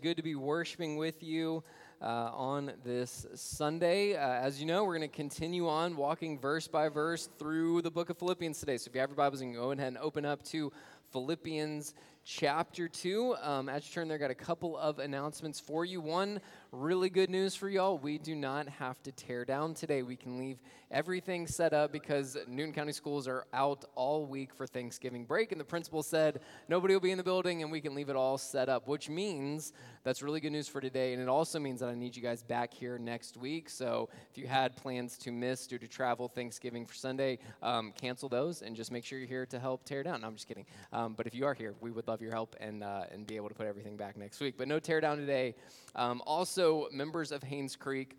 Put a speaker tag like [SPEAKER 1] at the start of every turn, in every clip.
[SPEAKER 1] Good to be worshiping with you uh, on this Sunday. Uh, as you know, we're going to continue on walking verse by verse through the book of Philippians today. So if you have your Bibles, you can go ahead and open up to Philippians chapter 2. Um, as you turn there, got a couple of announcements for you. One, really good news for y'all. We do not have to tear down today. We can leave everything set up because Newton County schools are out all week for Thanksgiving break. And the principal said nobody will be in the building and we can leave it all set up, which means that's really good news for today. And it also means that I need you guys back here next week. So if you had plans to miss due to travel Thanksgiving for Sunday, um, cancel those and just make sure you're here to help tear down. No, I'm just kidding. Um, but if you are here, we would love your help and, uh, and be able to put everything back next week. But no teardown today. Um, also, members of Haynes Creek,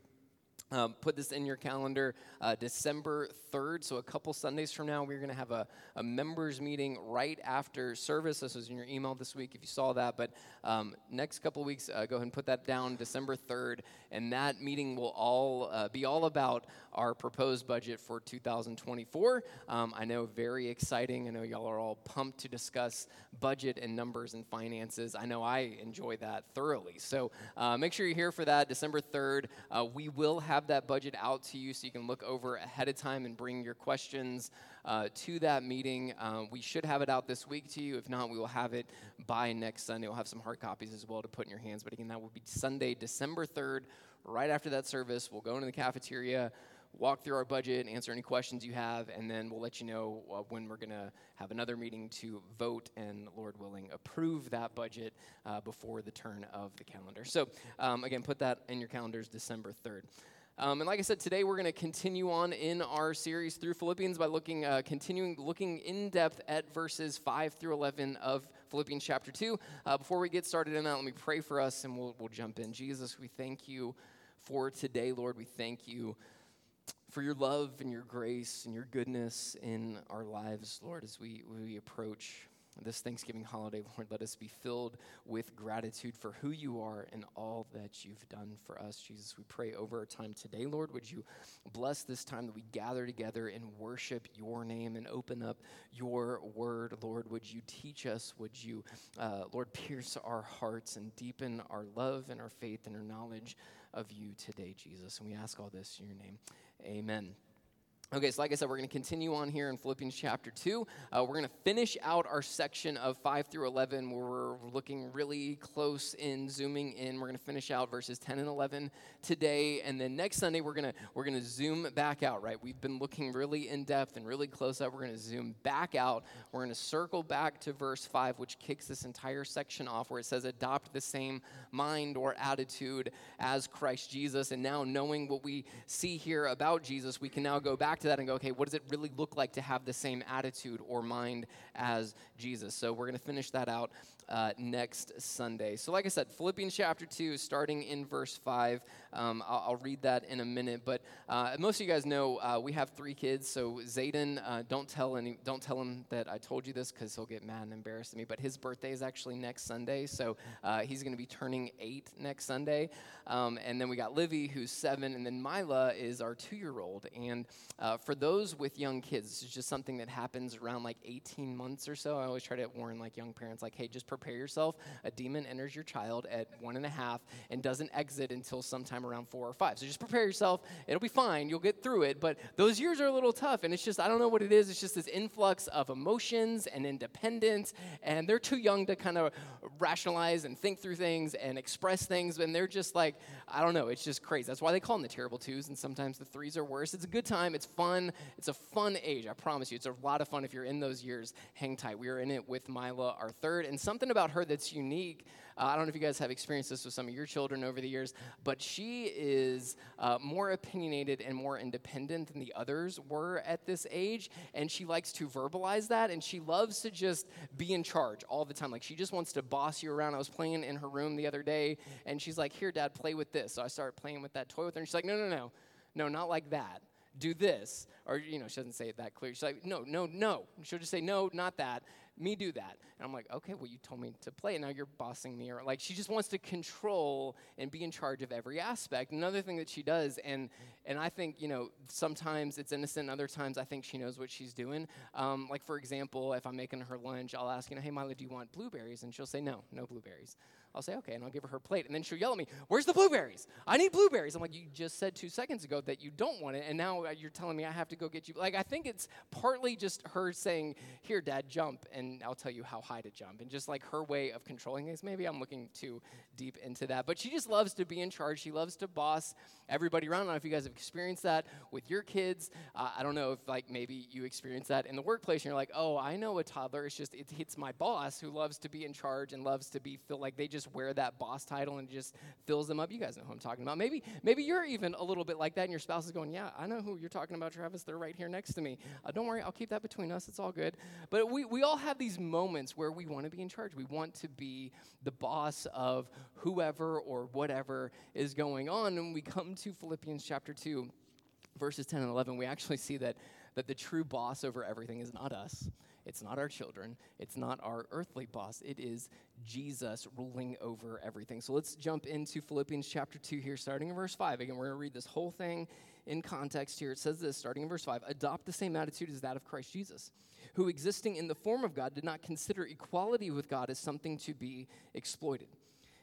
[SPEAKER 1] um, put this in your calendar uh, December 3rd. So, a couple Sundays from now, we're going to have a, a, members meeting right after service. This was in your email this week if you saw that. But um, next couple weeks, uh, go ahead and put that down December 3rd. And that meeting will all uh, be all about our proposed budget for 2024. Um, I know, very exciting. I know y'all are all pumped to discuss budget and numbers and finances. I know I enjoy that thoroughly. So, uh, make sure you're here for that December 3rd. Uh, we will have that budget out to you so you can look over ahead of time and bring your questions uh, to that meeting. Um, we should have it out this week to you. If not, we will have it by next Sunday. We'll have some hard copies as well to put in your hands. But again, that will be Sunday, December 3rd, right after that service. We'll go into the cafeteria walk through our budget, answer any questions you have, and then we'll let you know uh, when we're going to have another meeting to vote and, Lord willing, approve that budget uh, before the turn of the calendar. So, um, again, put that in your calendars December 3rd. Um, and like I said, today we're going to continue on in our series through Philippians by looking, uh, continuing looking in depth at verses 5 through 11 of Philippians chapter 2. Uh, before we get started in that, let me pray for us and we'll, we'll jump in. Jesus, we thank you for today, Lord. We thank you for your love and your grace and your goodness in our lives, Lord, as we, we approach this Thanksgiving holiday, Lord, let us be filled with gratitude for who you are and all that you've done for us. Jesus, we pray over our time today, Lord. Would you bless this time that we gather together and worship your name and open up your word, Lord? Would you teach us? Would you, uh, Lord, pierce our hearts and deepen our love and our faith and our knowledge of you today, Jesus? And we ask all this in your name. Amen. Okay, so like I said, we're going to continue on here in Philippians chapter 2. Uh, we're going to finish out our section of 5 through 11 where we're looking really close in, zooming in. We're going to finish out verses 10 and 11 today. And then next Sunday, we're going to, we're going to zoom back out, right? We've been looking really in depth and really close up. We're going to zoom back out. We're going to circle back to verse 5, which kicks this entire section off where it says, Adopt the same mind or attitude as Christ Jesus. And now, knowing what we see here about Jesus, we can now go back to that and go, okay, what does it really look like to have the same attitude or mind as Jesus? So we're going to finish that out uh, next Sunday. So, like I said, Philippians chapter 2, starting in verse 5. Um, I'll, I'll, read that in a minute. But uh, most of you guys know uh, we have three kids. So, Zayden, uh, don't, tell any, don't tell him that I told you this because he'll get mad and embarrassed at me. But his birthday is actually next Sunday. So, uh, he's going to be turning eight next Sunday. Um, and then we got Livy, who's seven. And then Mila is our two year old. And uh, for those with young kids, is just something that happens around like 18 months or so. I always try to warn like young parents, like, hey, just prepare yourself. A demon enters your child at one and a half and doesn't exit until sometime around four or five. So just prepare yourself. It'll be fine. You'll get through it. But those years are a little tough. And it's just, I don't know what it is. It's just this influx of emotions and independence. And they're too young to kind of rationalize and think through things and express things. And they're just like, I don't know. It's just crazy. That's why they call them the terrible twos. And sometimes the threes are worse. It's a good time. It's fun. It's a fun age. I promise you. It's a lot of fun if you're in those years. Hang tight. We are in it with Mila, our third. And something about her that's unique. Uh, I don't know if you guys have experienced this with some of your children over the years, but she is uh, more opinionated and more independent than the others were at this age. And she likes to verbalize that, and she loves to just be in charge all the time. Like she just wants to boss you around. I was playing in her room the other day, and she's like, Here, dad, play with this. So I started playing with that toy with her, and she's like, No, no, no. No, not like that do this. Or, you know, she doesn't say it that clear. She's like, no, no, no. She'll just say, no, not that me do that. And I'm like, okay, well, you told me to play, and now you're bossing me. Or like, she just wants to control and be in charge of every aspect. Another thing that she does, and and I think you know, sometimes it's innocent, other times I think she knows what she's doing. Um, like for example, if I'm making her lunch, I'll ask, you know, hey, Mila, do you want blueberries? And she'll say, no, no blueberries. I'll say, okay, and I'll give her her plate. And then she'll yell at me, where's the blueberries? I need blueberries. I'm like, you just said two seconds ago that you don't want it, and now uh, you're telling me I have to go get you. Like, I think it's partly just her saying, here, dad, jump, and I'll tell you how high to jump. And just like her way of controlling things. Maybe I'm looking too deep into that. But she just loves to be in charge. She loves to boss everybody around. I don't know if you guys have experienced that with your kids. Uh, I don't know if, like, maybe you experience that in the workplace, and you're like, oh, I know a toddler. It's just, it, it's my boss who loves to be in charge and loves to be, feel like they just wear that boss title and just fills them up. You guys know who I'm talking about. Maybe, maybe you're even a little bit like that, and your spouse is going, "Yeah, I know who you're talking about, Travis. They're right here next to me. Uh, don't worry, I'll keep that between us. It's all good." But we, we all have these moments where we want to be in charge. We want to be the boss of whoever or whatever is going on. And we come to Philippians chapter two, verses 10 and 11. We actually see that that the true boss over everything is not us. It's not our children. It's not our earthly boss. It is Jesus ruling over everything. So let's jump into Philippians chapter 2 here, starting in verse 5. Again, we're going to read this whole thing in context here. It says this, starting in verse 5 Adopt the same attitude as that of Christ Jesus, who, existing in the form of God, did not consider equality with God as something to be exploited.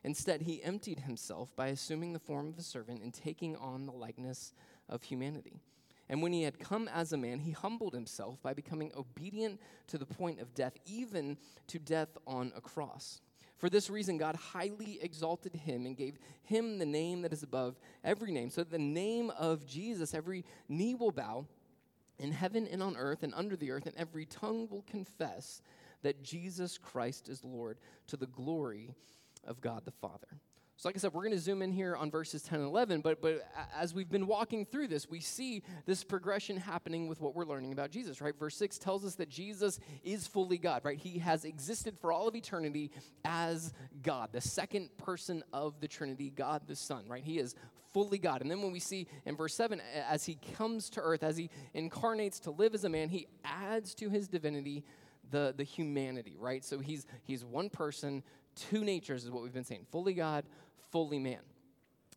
[SPEAKER 1] Instead, he emptied himself by assuming the form of a servant and taking on the likeness of humanity. And when he had come as a man, he humbled himself by becoming obedient to the point of death, even to death on a cross. For this reason, God highly exalted him and gave him the name that is above every name, so the name of Jesus, every knee will bow in heaven and on earth and under the earth, and every tongue will confess that Jesus Christ is Lord to the glory of God the Father. So, like I said, we're going to zoom in here on verses 10 and 11, but, but as we've been walking through this, we see this progression happening with what we're learning about Jesus, right? Verse 6 tells us that Jesus is fully God, right? He has existed for all of eternity as God, the second person of the Trinity, God the Son, right? He is fully God. And then when we see in verse 7, as he comes to earth, as he incarnates to live as a man, he adds to his divinity the, the humanity, right? So he's, he's one person, two natures, is what we've been saying fully God, fully man.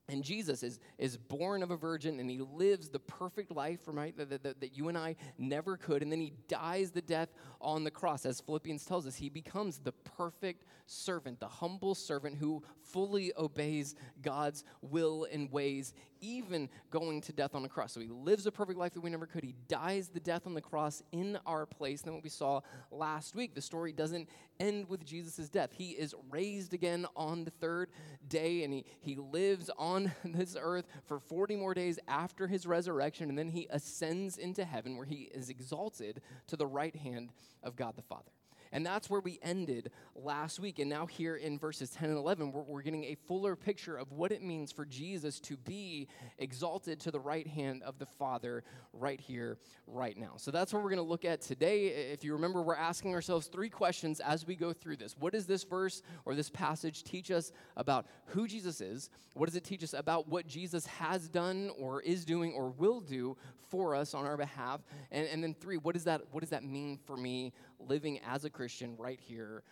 [SPEAKER 1] And Jesus is, is born of a virgin and he lives the perfect life, right, that, that, that, you and I never could. And then he dies the death on the cross. As Philippians tells us, he becomes the perfect servant, the humble servant who fully obeys God's will and ways, even going to death on the cross. So he lives a perfect life that we never could. He dies the death on the cross in our place. And then what we saw last week, the story doesn't end with Jesus' death. He is raised again on the third day and he, he lives on this earth for 40 more days after his resurrection. And then he ascends into heaven where he is exalted to the right hand of God the Father. And that's where we ended last week. And now, here in verses 10 and 11, we're, we're, getting a fuller picture of what it means for Jesus to be exalted to the right hand of the Father right here, right now. So that's what we're going to look at today. If you remember, we're asking ourselves three questions as we go through this. What does this verse or this passage teach us about who Jesus is? What does it teach us about what Jesus has done or is doing or will do for us on our behalf? And, and then three, what does that what does that mean for me living as a Christian right here,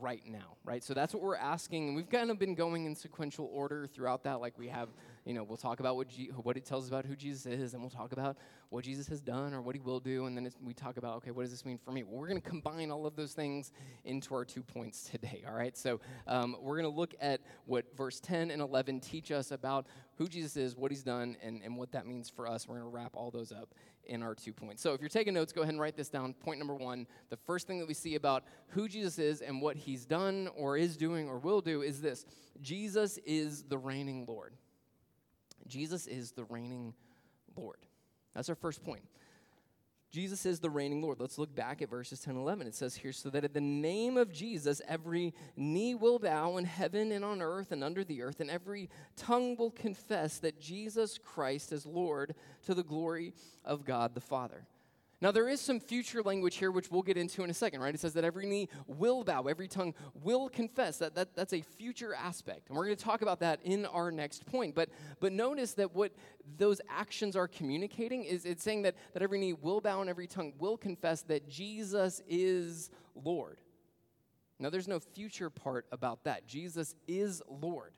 [SPEAKER 1] right now, right? So that's what we're asking. And we've kind of been going in sequential order throughout that. Like we have, you know, we'll talk about what, G- what it tells us about who Jesus is, and we'll talk about what Jesus has done or what he will do, and then we talk about, okay, what does this mean for me? Well, we're going to combine all of those things into our two points today, all right? So um, we're going to look at what verse 10 and 11 teach us about who Jesus is, what he's done, and, and what that means for us. We're going to wrap all those up in our two points. So if you're taking notes, go ahead and write this down. Point number one the first thing that we see about who Jesus is and what he's done or is doing or will do is this Jesus is the reigning Lord. Jesus is the reigning Lord. That's our first point. Jesus is the reigning Lord. Let's look back at verses 10 and 11. It says here, so that at the name of Jesus, every knee will bow in heaven and on earth and under the earth, and every tongue will confess that Jesus Christ is Lord to the glory of God the Father. Now, there is some future language here, which we'll get into in a second, right? It says that every knee will bow, every tongue will confess. That, that, that's a future aspect. And we're going to talk about that in our next point. But, but notice that what those actions are communicating is it's saying that, that every knee will bow and every tongue will confess that Jesus is Lord. Now, there's no future part about that. Jesus is Lord.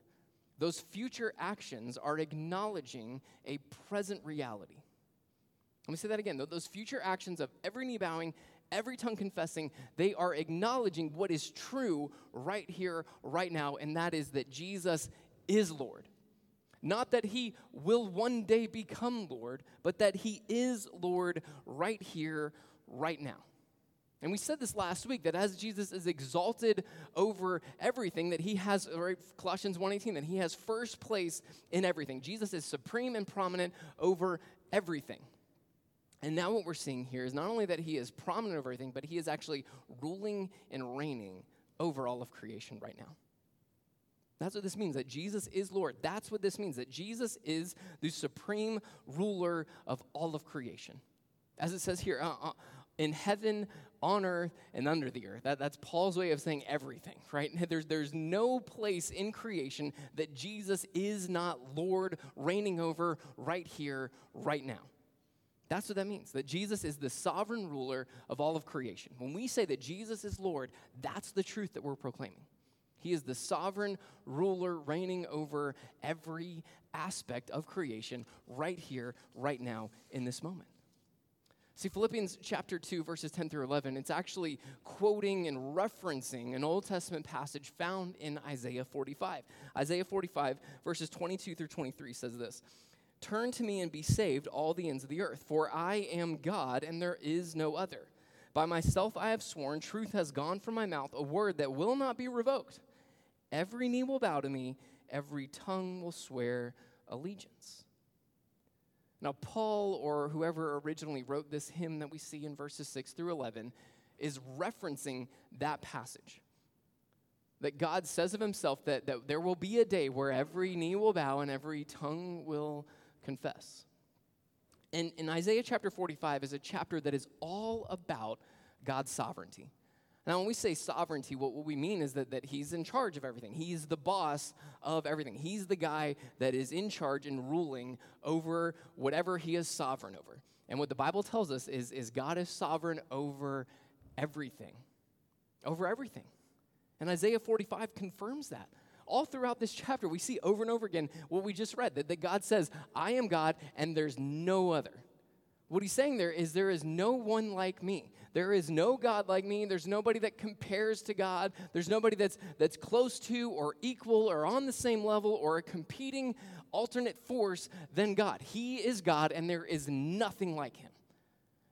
[SPEAKER 1] Those future actions are acknowledging a present reality. Let me say that again. Those future actions of every knee bowing, every tongue confessing, they are acknowledging what is true right here, right now, and that is that Jesus is Lord. Not that he will one day become Lord, but that he is Lord right here, right now. And we said this last week that as Jesus is exalted over everything, that he has, right, Colossians 1.18, that he has first place in everything. Jesus is supreme and prominent over everything. And now what we're seeing here is not only that he is prominent over everything, but he is actually ruling and reigning over all of creation right now. That's what this means, that Jesus is Lord. That's what this means, that Jesus is the supreme ruler of all of creation. As it says here, uh, uh, in heaven, on earth, and under the earth. That, that's Paul's way of saying everything, right? There's, there's no place in creation that Jesus is not Lord reigning over right here, right now. That's what that means, that Jesus is the sovereign ruler of all of creation. When we say that Jesus is Lord, that's the truth that we're proclaiming. He is the sovereign ruler reigning over every aspect of creation right here, right now, in this moment. See, Philippians chapter 2, verses 10 through 11, it's actually quoting and referencing an Old Testament passage found in Isaiah 45. Isaiah 45, verses 22 through 23 says this Turn to me and be saved, all the ends of the earth, for I am God and there is no other. By myself I have sworn, truth has gone from my mouth, a word that will not be revoked. Every knee will bow to me, every tongue will swear allegiance. Now, Paul, or whoever originally wrote this hymn that we see in verses 6 through 11, is referencing that passage. That God says of himself that, that there will be a day where every knee will bow and every tongue will confess. And in Isaiah chapter 45 is a chapter that is all about God's sovereignty. Now, when we say sovereignty, what, what we mean is that, that he's in charge of everything. He's the boss of everything. He's the guy that is in charge and ruling over whatever he is sovereign over. And what the Bible tells us is, is God is sovereign over everything. Over everything. And Isaiah 45 confirms that. All throughout this chapter, we see over and over again what we just read that, that God says, I am God and there's no other. What he's saying there is, there is no one like me. There is no God like me. There's nobody that compares to God. There's nobody that's, that's close to or equal or on the same level or a competing alternate force than God. He is God, and there is nothing like him.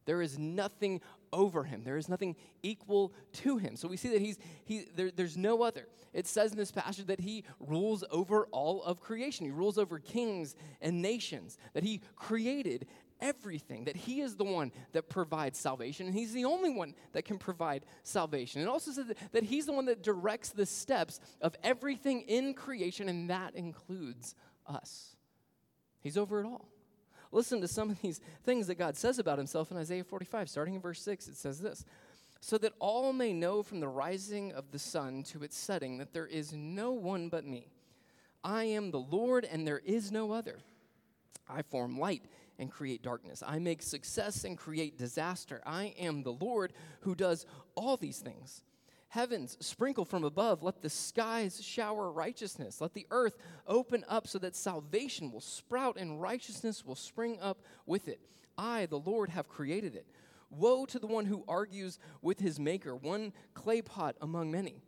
[SPEAKER 1] There is nothing over him. There is nothing equal to him. So we see that he's he there, there's no other. It says in this passage that he rules over all of creation. He rules over kings and nations. That he created everything, that He is the one that provides salvation, and He's the only one that can provide salvation. It also says that, that He's the one that directs the steps of everything in creation, and that includes us. He's over it all. Listen to some of these things that God says about Himself in Isaiah 45, starting in verse 6. It says this So that all may know from the rising of the sun to its setting that there is no one but me. I am the Lord, and there is no other. I form light and create darkness. I make success and create disaster. I am the Lord who does all these things. Heavens, sprinkle from above. Let the skies shower righteousness. Let the earth open up so that salvation will sprout and righteousness will spring up with it. I, the Lord, have created it. Woe to the one who argues with his maker, one clay pot among many.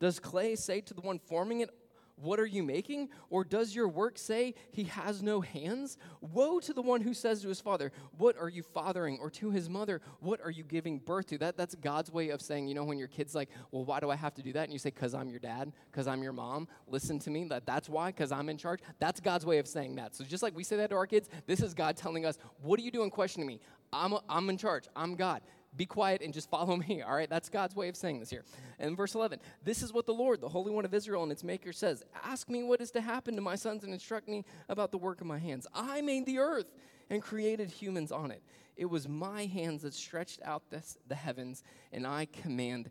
[SPEAKER 1] Does clay say to the one forming it, what are you making? Or does your work say he has no hands? Woe to the one who says to his father, What are you fathering? Or to his mother, What are you giving birth to? That, that's God's way of saying, you know, when your kid's like, Well, why do I have to do that? And you say, Because I'm your dad, because I'm your mom. Listen to me. That, that's why, because I'm in charge. That's God's way of saying that. So just like we say that to our kids, this is God telling us, What are you doing questioning me? I'm, a, I'm in charge. I'm God be quiet and just follow me. All right, that's God's way of saying this here. And verse 11 this is what the Lord, the Holy One of Israel and its Maker, says Ask me what is to happen to my sons and instruct me about the work of my hands. I made the earth and created humans on it. It was my hands that stretched out this, the heavens, and I command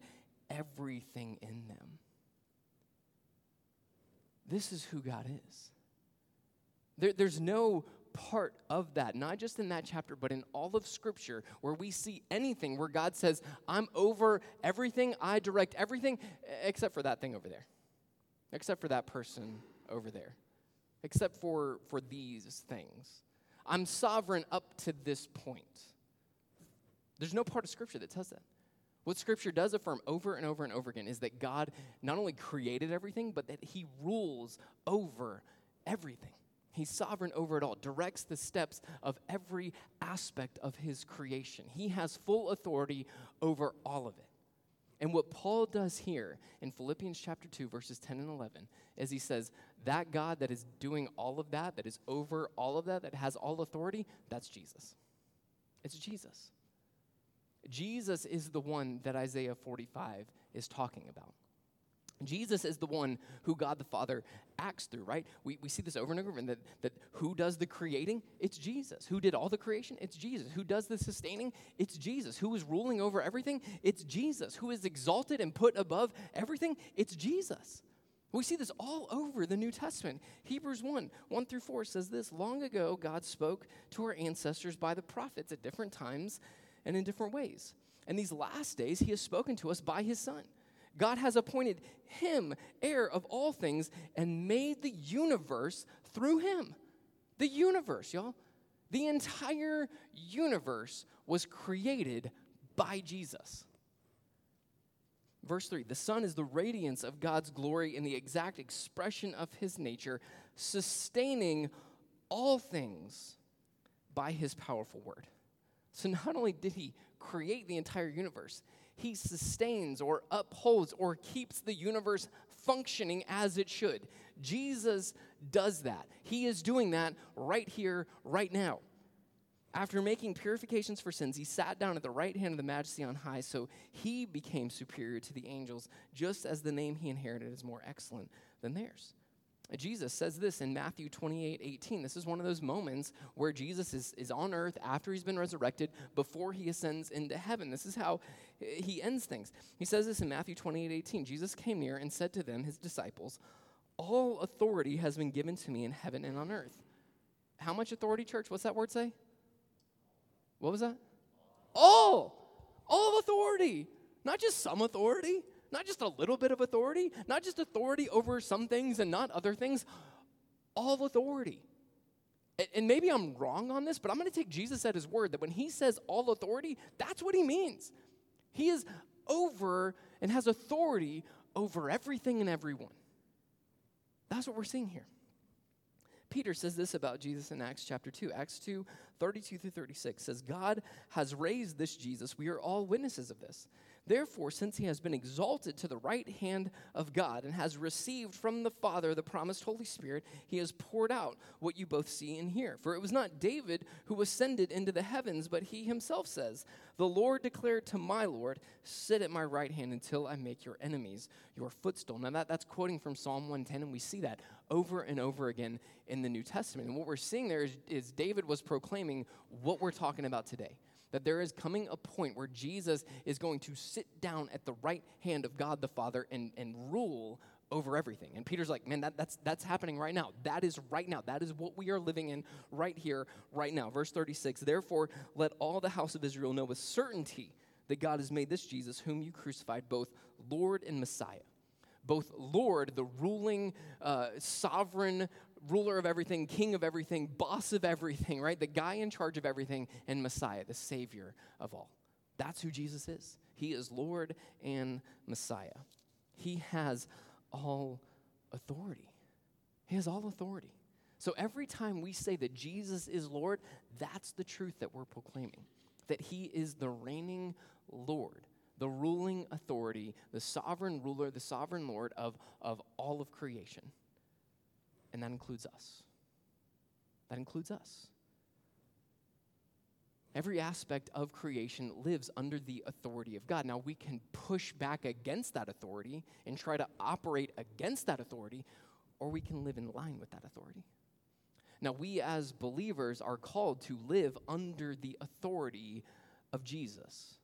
[SPEAKER 1] everything in them. This is who God is. There, there's no part of that, not just in that chapter, but in all of Scripture, where we see anything where God says, I'm over everything, I direct everything, except for that thing over there, except for that person over there, except for, for these things. I'm sovereign up to this point. There's no part of Scripture that says that. What Scripture does affirm over and over and over again is that God not only created everything, but that He rules over everything. He's sovereign over it all, directs the steps of every aspect of His creation. He has full authority over all of it. And what Paul does here in Philippians chapter 2, verses 10 and 11, is he says, That God that is doing all of that, that is over all of that, that has all authority, that's Jesus. It's Jesus. Jesus is the one that Isaiah 45 is talking about. Jesus is the one who God the Father acts through, right? We, we see this over and over again that, that who does the creating? It's Jesus. Who did all the creation? It's Jesus. Who does the sustaining? It's Jesus. Who is ruling over everything? It's Jesus. Who is exalted and put above everything? It's Jesus. We see this all over the New Testament. Hebrews 1 1 through 4 says this Long ago, God spoke to our ancestors by the prophets at different times and in different ways. And these last days, He has spoken to us by His Son God has appointed him heir of all things and made the universe through him. The universe, y'all. The entire universe was created by Jesus. Verse 3 The Son is the radiance of God's glory and the exact expression of his nature, sustaining all things by his powerful word. So not only did he create the entire universe, he sustains or upholds or keeps the universe functioning as it should. Jesus does that. He is doing that right here, right now. After making purifications for sins, he sat down at the right hand of the majesty on high, so he became superior to the angels, just as the name he inherited is more excellent than theirs. Jesus says this in Matthew 28 18. This is one of those moments where Jesus is, is on earth after he's been resurrected, before he ascends into heaven. This is how he ends things. He says this in Matthew 28 18. Jesus came near and said to them, his disciples, All authority has been given to me in heaven and on earth. How much authority, church? What's that word say? What was that? All. All authority. Not just some authority not just a little bit of authority, not just authority over some things and not other things, all authority. And maybe I'm wrong on this, but I'm going to take Jesus at his word that when he says all authority, that's what he means. He is over and has authority over everything and everyone. That's what we're seeing here. Peter says this about Jesus in Acts chapter 2. Acts 2, 32 through 36 says, God has raised this Jesus. We are all witnesses of this. Therefore, since he has been exalted to the right hand of God and has received from the Father the promised Holy Spirit, he has poured out what you both see and hear. For it was not David who ascended into the heavens, but he himself says, The Lord declared to my Lord, Sit at my right hand until I make your enemies your footstool. Now, that, that's quoting from Psalm 110, and we see that over and over again in the New Testament. And what we're seeing there is, is David was proclaiming what we're talking about today that there is coming a point where Jesus is going to sit down at the right hand of God the Father and, and rule over everything. And Peter's like, man, that, that's, that's happening right now. That is right now. That is what we are living in right here, right now. Verse 36 Therefore, let all the house of Israel know with certainty that God has made this Jesus, whom you crucified, both Lord and Messiah. Both Lord, the ruling, uh, sovereign ruler of everything, king of everything, boss of everything, right? The guy in charge of everything, and Messiah, the Savior of all. That's who Jesus is. He is Lord and Messiah. He has all authority. He has all authority. So every time we say that Jesus is Lord, that's the truth that we're proclaiming. That He is the reigning Lord, the ruling authority, the sovereign ruler, the sovereign Lord of, of all of creation and that includes us. That includes us. Every aspect of creation lives under the authority of God. Now, we can push back against that authority and try to operate against that authority, or we can live in line with that authority. Now, we as believers are called to live under the authority of Jesus.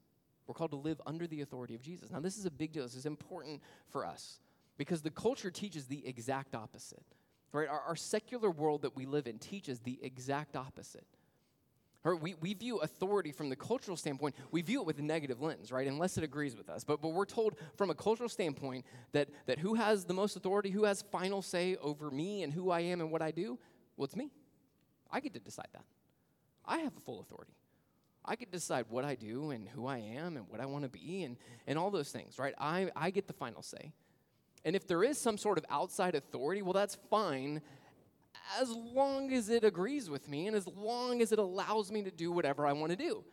[SPEAKER 1] We're called to live under the authority of Jesus. Now, this is a big deal. This is important for us because the culture teaches the exact opposite. Right? Our, our secular world that we live in teaches the exact opposite. Right? We, we view authority from the cultural standpoint, we view it with a negative lens, right? Unless it agrees with us. But, but we're told from a cultural standpoint that, that who has the most authority, who has final say over me and who I am and what I do? Well, it's me. I get to decide that. I have full authority. I get to decide what I do and who I am and what I want to be and, and all those things, right? I, I get the final say. And if there is some sort of outside authority, well, that's fine as long as it agrees with me and as long as it allows me to do whatever I want to do.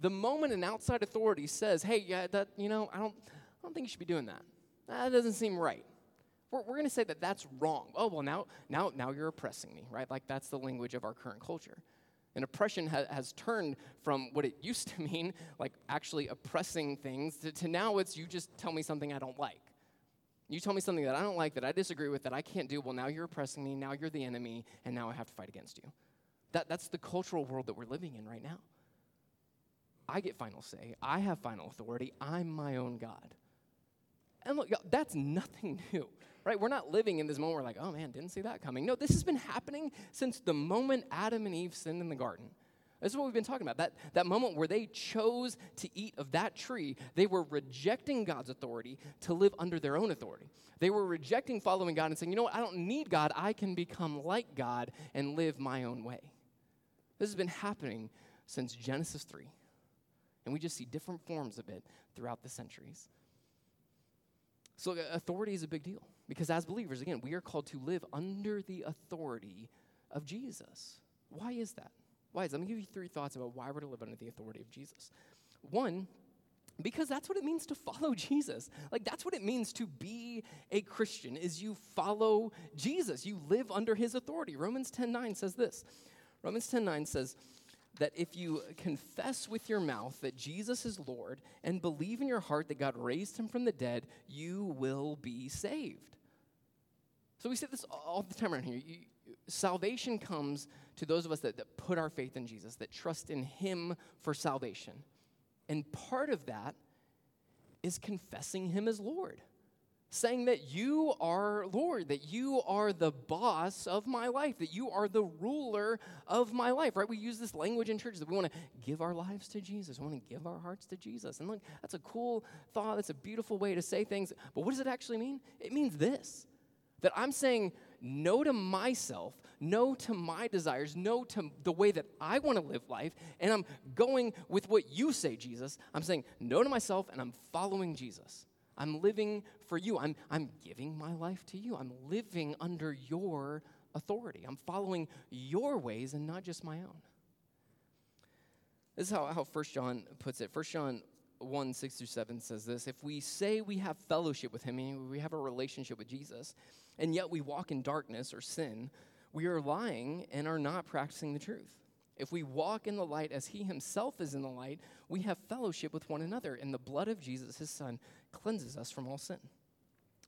[SPEAKER 1] The moment an outside authority says, hey, yeah, that, you know, I don't, I don't think you should be doing that. That doesn't seem right. We're, we're going to say that that's wrong. Oh, well, now, now, now you're oppressing me, right? Like that's the language of our current culture. And oppression ha- has turned from what it used to mean, like actually oppressing things, to, to now it's you just tell me something I don't like. You tell me something that I don't like, that I disagree with, that I can't do. Well, now you're oppressing me, now you're the enemy, and now I have to fight against you. That, that's the cultural world that we're living in right now. I get final say, I have final authority, I'm my own God. And look, that's nothing new, right? We're not living in this moment where, like, oh man, didn't see that coming. No, this has been happening since the moment Adam and Eve sinned in the garden. This is what we've been talking about. That, that moment where they chose to eat of that tree, they were rejecting God's authority to live under their own authority. They were rejecting following God and saying, you know what, I don't need God. I can become like God and live my own way. This has been happening since Genesis 3. And we just see different forms of it throughout the centuries. So, uh, authority is a big deal because as believers, again, we are called to live under the authority of Jesus. Why is that? Why? Let me give you three thoughts about why we're to live under the authority of Jesus. One, because that's what it means to follow Jesus. Like that's what it means to be a Christian is you follow Jesus. You live under his authority. Romans 10:9 says this. Romans 10:9 says that if you confess with your mouth that Jesus is Lord and believe in your heart that God raised him from the dead, you will be saved. So we say this all the time around here. You, salvation comes to those of us that, that put our faith in Jesus, that trust in Him for salvation. And part of that is confessing Him as Lord, saying that you are Lord, that you are the boss of my life, that you are the ruler of my life, right? We use this language in churches that we want to give our lives to Jesus, we want to give our hearts to Jesus. And look, that's a cool thought, that's a beautiful way to say things. But what does it actually mean? It means this that I'm saying, no to myself, no to my desires, no to the way that I want to live life, and I'm going with what you say, Jesus. I'm saying no to myself, and I'm following Jesus. I'm living for you. I'm, I'm giving my life to you. I'm living under your authority. I'm following your ways and not just my own. This is how, how 1 John puts it. 1 John 1 6 through 7 says this If we say we have fellowship with him, we have a relationship with Jesus, and yet we walk in darkness or sin, we are lying and are not practicing the truth. If we walk in the light as he himself is in the light, we have fellowship with one another, and the blood of Jesus, his son, cleanses us from all sin.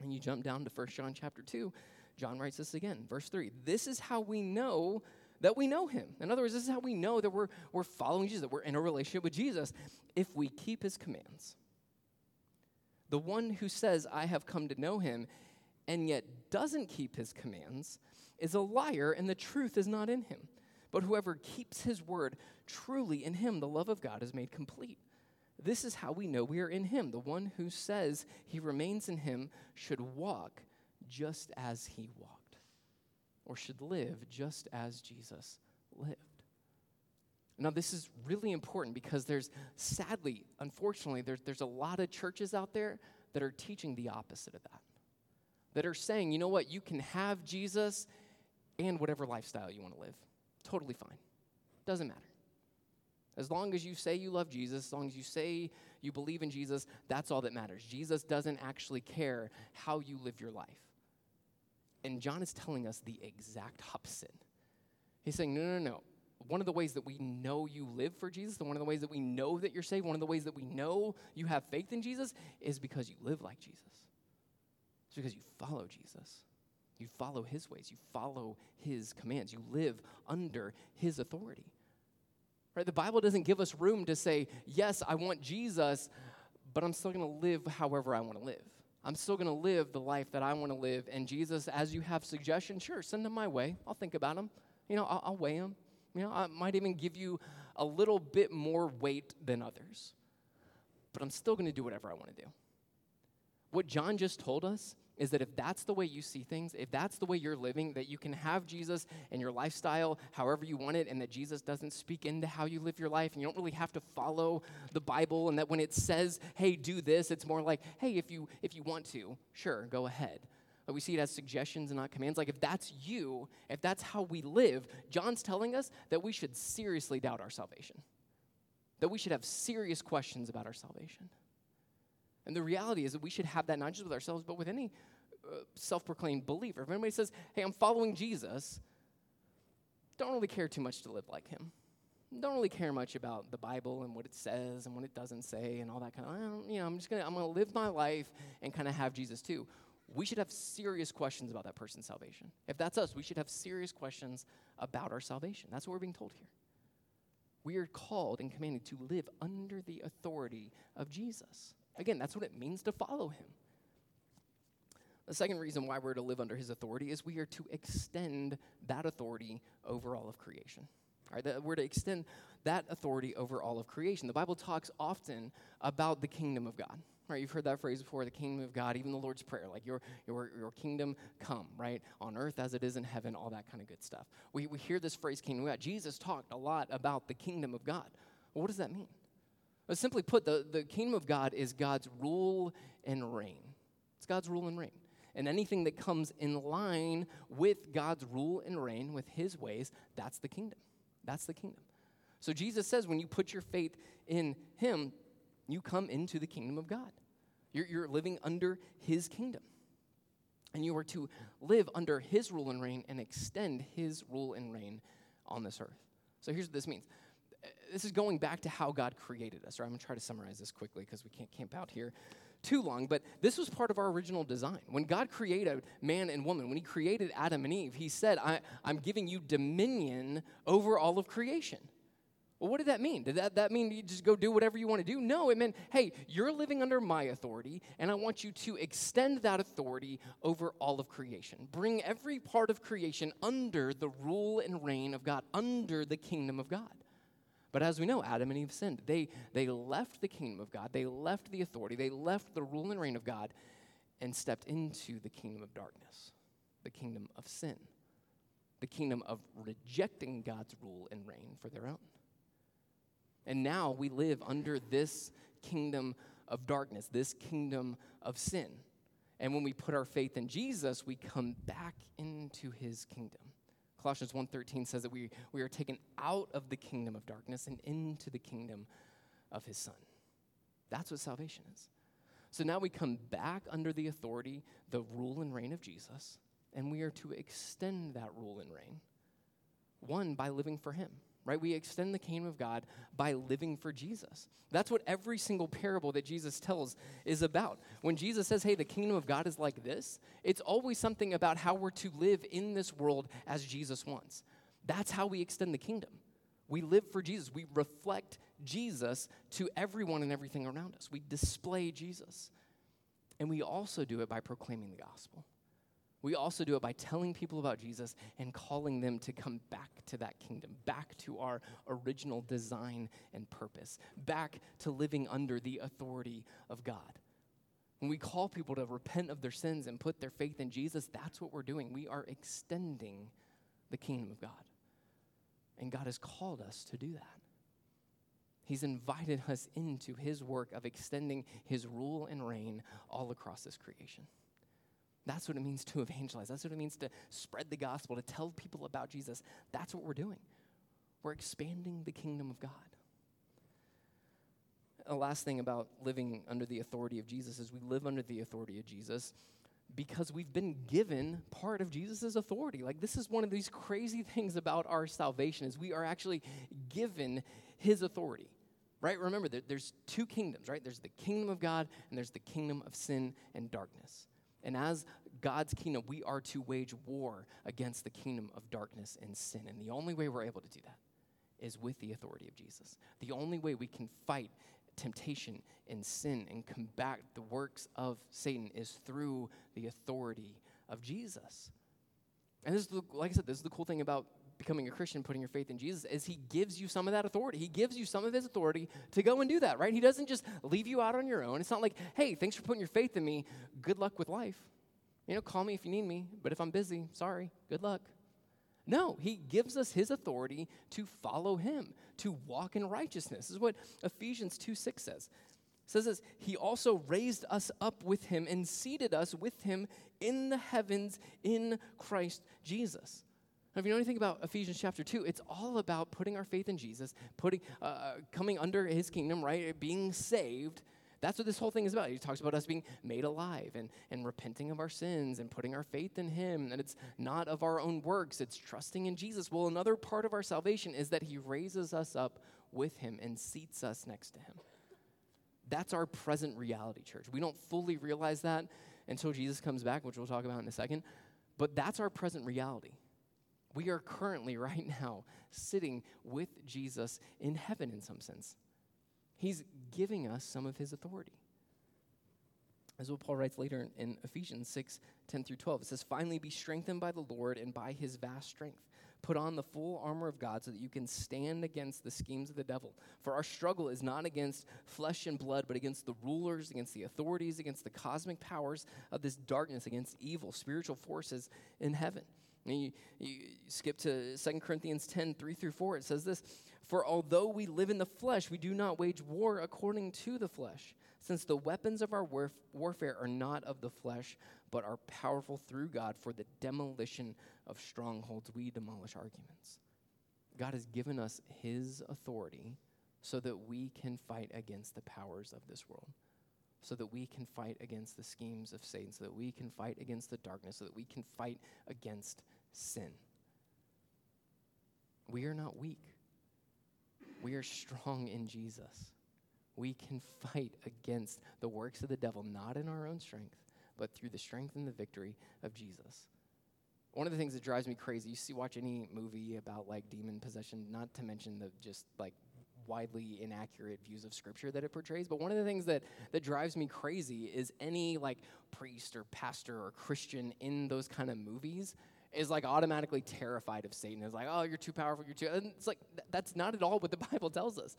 [SPEAKER 1] And you jump down to 1 John chapter 2, John writes this again, verse 3. This is how we know that we know him. In other words, this is how we know that we're, we're following Jesus, that we're in a relationship with Jesus, if we keep his commands. The one who says, I have come to know him, and yet doesn't keep his commands, is a liar, and the truth is not in him. But whoever keeps his word, truly in him the love of God is made complete. This is how we know we are in him. The one who says he remains in him should walk just as he walked or should live just as Jesus lived. Now, this is really important because there's, sadly, unfortunately, there's, there's a lot of churches out there that are teaching the opposite of that. That are saying, you know what, you can have Jesus and whatever lifestyle you want to live. Totally fine. Doesn't matter. As long as you say you love Jesus, as long as you say you believe in Jesus, that's all that matters. Jesus doesn't actually care how you live your life. And John is telling us the exact opposite. He's saying, no, no, no. One of the ways that we know you live for Jesus, and one of the ways that we know that you're saved, one of the ways that we know you have faith in Jesus is because you live like Jesus. It's because you follow Jesus. You follow his ways. You follow his commands. You live under his authority. Right? The Bible doesn't give us room to say, yes, I want Jesus, but I'm still going to live however I want to live. I'm still going to live the life that I want to live. And Jesus, as you have suggestions, sure, send them my way. I'll think about them. You know, I'll, I'll weigh them. You know, I might even give you a little bit more weight than others. But I'm still going to do whatever I want to do. What John just told us is that if that's the way you see things, if that's the way you're living, that you can have Jesus in your lifestyle however you want it, and that Jesus doesn't speak into how you live your life, and you don't really have to follow the Bible, and that when it says, hey, do this, it's more like, hey, if you if you want to, sure, go ahead. But we see it as suggestions and not commands. Like if that's you, if that's how we live, John's telling us that we should seriously doubt our salvation. That we should have serious questions about our salvation. And the reality is that we should have that not just with ourselves, but with any uh, self proclaimed believer. If anybody says, hey, I'm following Jesus, don't really care too much to live like him. Don't really care much about the Bible and what it says and what it doesn't say and all that kind of, you know, I'm just gonna, I'm gonna live my life and kind of have Jesus too. We should have serious questions about that person's salvation. If that's us, we should have serious questions about our salvation. That's what we're being told here. We are called and commanded to live under the authority of Jesus. Again, that's what it means to follow him. The second reason why we're to live under his authority is we are to extend that authority over all of creation. All right, that we're to extend that authority over all of creation. The Bible talks often about the kingdom of God. Right, you've heard that phrase before, the kingdom of God, even the Lord's Prayer, like your, your, your kingdom come, right? On earth as it is in heaven, all that kind of good stuff. We, we hear this phrase, kingdom of God. Jesus talked a lot about the kingdom of God. Well, what does that mean? But simply put, the, the kingdom of God is God's rule and reign. It's God's rule and reign. And anything that comes in line with God's rule and reign, with his ways, that's the kingdom. That's the kingdom. So Jesus says when you put your faith in him, you come into the kingdom of God. You're, you're living under his kingdom. And you are to live under his rule and reign and extend his rule and reign on this earth. So here's what this means this is going back to how God created us. Right? I'm going to try to summarize this quickly because we can't camp out here too long, but this was part of our original design. When God created man and woman, when He created Adam and Eve, He said, I, am giving you dominion over all of creation. Well, what did that mean? Did that, that mean you just go do whatever you want to do? No, it meant, hey, you're living under my authority, and I want you to extend that authority over all of creation. Bring every part of creation under the rule and reign of God, under the kingdom of God. But as we know, Adam and Eve sinned. They, they left the kingdom of God, they left the authority, they left the rule and reign of God, and stepped into the kingdom of darkness, the kingdom of sin, the kingdom of rejecting God's rule and reign for their own. And now we live under this kingdom of darkness, this kingdom of sin. And when we put our faith in Jesus, we come back into his kingdom. Colossians 1:13 says that we, we are taken out of the kingdom of darkness and into the kingdom of his son. That's what salvation is. So now we come back under the authority, the rule and reign of Jesus, and we are to extend that rule and reign. One, by living for him right? We extend the kingdom of God by living for Jesus. That's what every single parable that Jesus tells is about. When Jesus says, hey, the kingdom of God is like this, it's always something about how we're to live in this world as Jesus wants. That's how we extend the kingdom. We live for Jesus. We reflect Jesus to everyone and everything around us. We display Jesus. And we also do it by proclaiming the gospel. We also do it by telling people about Jesus and calling them to come back to that kingdom, back to our original design and purpose, back to living under the authority of God. When we call people to repent of their sins and put their faith in Jesus, that's what we're doing. We are extending the kingdom of God. And God has called us to do that. He's invited us into his work of extending his rule and reign all across this creation. That's what it means to evangelize. That's what it means to spread the gospel, to tell people about Jesus. That's what we're doing. We're expanding the kingdom of God. The last thing about living under the authority of Jesus is we live under the authority of Jesus because we've been given part of Jesus' authority. Like this is one of these crazy things about our salvation is we are actually given his authority. Right? Remember, there's two kingdoms, right? There's the kingdom of God and there's the kingdom of sin and darkness. And as God's kingdom, we are to wage war against the kingdom of darkness and sin. And the only way we're able to do that is with the authority of Jesus. The only way we can fight temptation and sin and combat the works of Satan is through the authority of Jesus. And this is, the, like I said, this is the cool thing about becoming a Christian, putting your faith in Jesus, is He gives you some of that authority. He gives you some of His authority to go and do that, right? He doesn't just leave you out on your own. It's not like, hey, thanks for putting your faith in me. Good luck with life. You know, call me if you need me, but if I'm busy, sorry, good luck. No, he gives us his authority to follow him, to walk in righteousness. This is what Ephesians 2 6 says. It says this, he also raised us up with him and seated us with him in the heavens in Christ Jesus. Now, if you know anything about Ephesians chapter 2, it's all about putting our faith in Jesus, putting, uh, uh coming under his kingdom, right? Being saved, that's what this whole thing is about. He talks about us being made alive and, and repenting of our sins and putting our faith in Him. And it's not of our own works, it's trusting in Jesus. Well, another part of our salvation is that He raises us up with Him and seats us next to Him. That's our present reality, church. We don't fully realize that until Jesus comes back, which we'll talk about in a second. But that's our present reality. We are currently, right now, sitting with Jesus in heaven in some sense. He's giving us some of his authority. As what Paul writes later in Ephesians 6 10 through 12, it says, Finally, be strengthened by the Lord and by his vast strength. Put on the full armor of God so that you can stand against the schemes of the devil. For our struggle is not against flesh and blood, but against the rulers, against the authorities, against the cosmic powers of this darkness, against evil spiritual forces in heaven. And you, you skip to 2 Corinthians 10 3 through 4. It says this For although we live in the flesh, we do not wage war according to the flesh, since the weapons of our warf- warfare are not of the flesh, but are powerful through God for the demolition of strongholds. We demolish arguments. God has given us His authority so that we can fight against the powers of this world so that we can fight against the schemes of Satan, so that we can fight against the darkness, so that we can fight against sin. We are not weak. We are strong in Jesus. We can fight against the works of the devil, not in our own strength, but through the strength and the victory of Jesus. One of the things that drives me crazy, you see, watch any movie about like demon possession, not to mention the just like widely inaccurate views of scripture that it portrays. But one of the things that, that drives me crazy is any like priest or pastor or Christian in those kind of movies is like automatically terrified of Satan. Is like, oh, you're too powerful. You're too. And it's like th- that's not at all what the Bible tells us.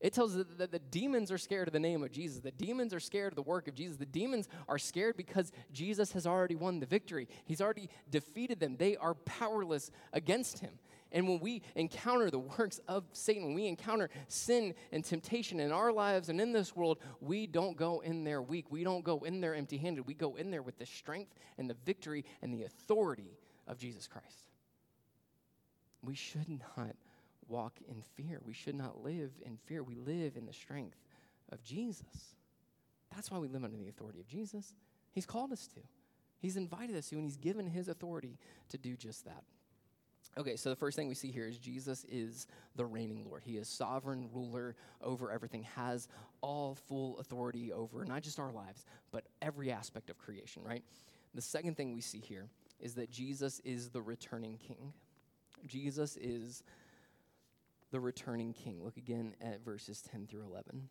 [SPEAKER 1] It tells us that the demons are scared of the name of Jesus. The demons are scared of the work of Jesus. The demons are scared because Jesus has already won the victory. He's already defeated them. They are powerless against him. And when we encounter the works of Satan, when we encounter sin and temptation in our lives and in this world, we don't go in there weak. We don't go in there empty handed. We go in there with the strength and the victory and the authority of Jesus Christ. We should not walk in fear. We should not live in fear. We live in the strength of Jesus. That's why we live under the authority of Jesus. He's called us to, He's invited us to, and He's given His authority to do just that. Okay, so the first thing we see here is Jesus is the reigning Lord. He is sovereign ruler over everything, has all full authority over not just our lives, but every aspect of creation, right? The second thing we see here is that Jesus is the returning king. Jesus is the returning king. Look again at verses 10 through 11.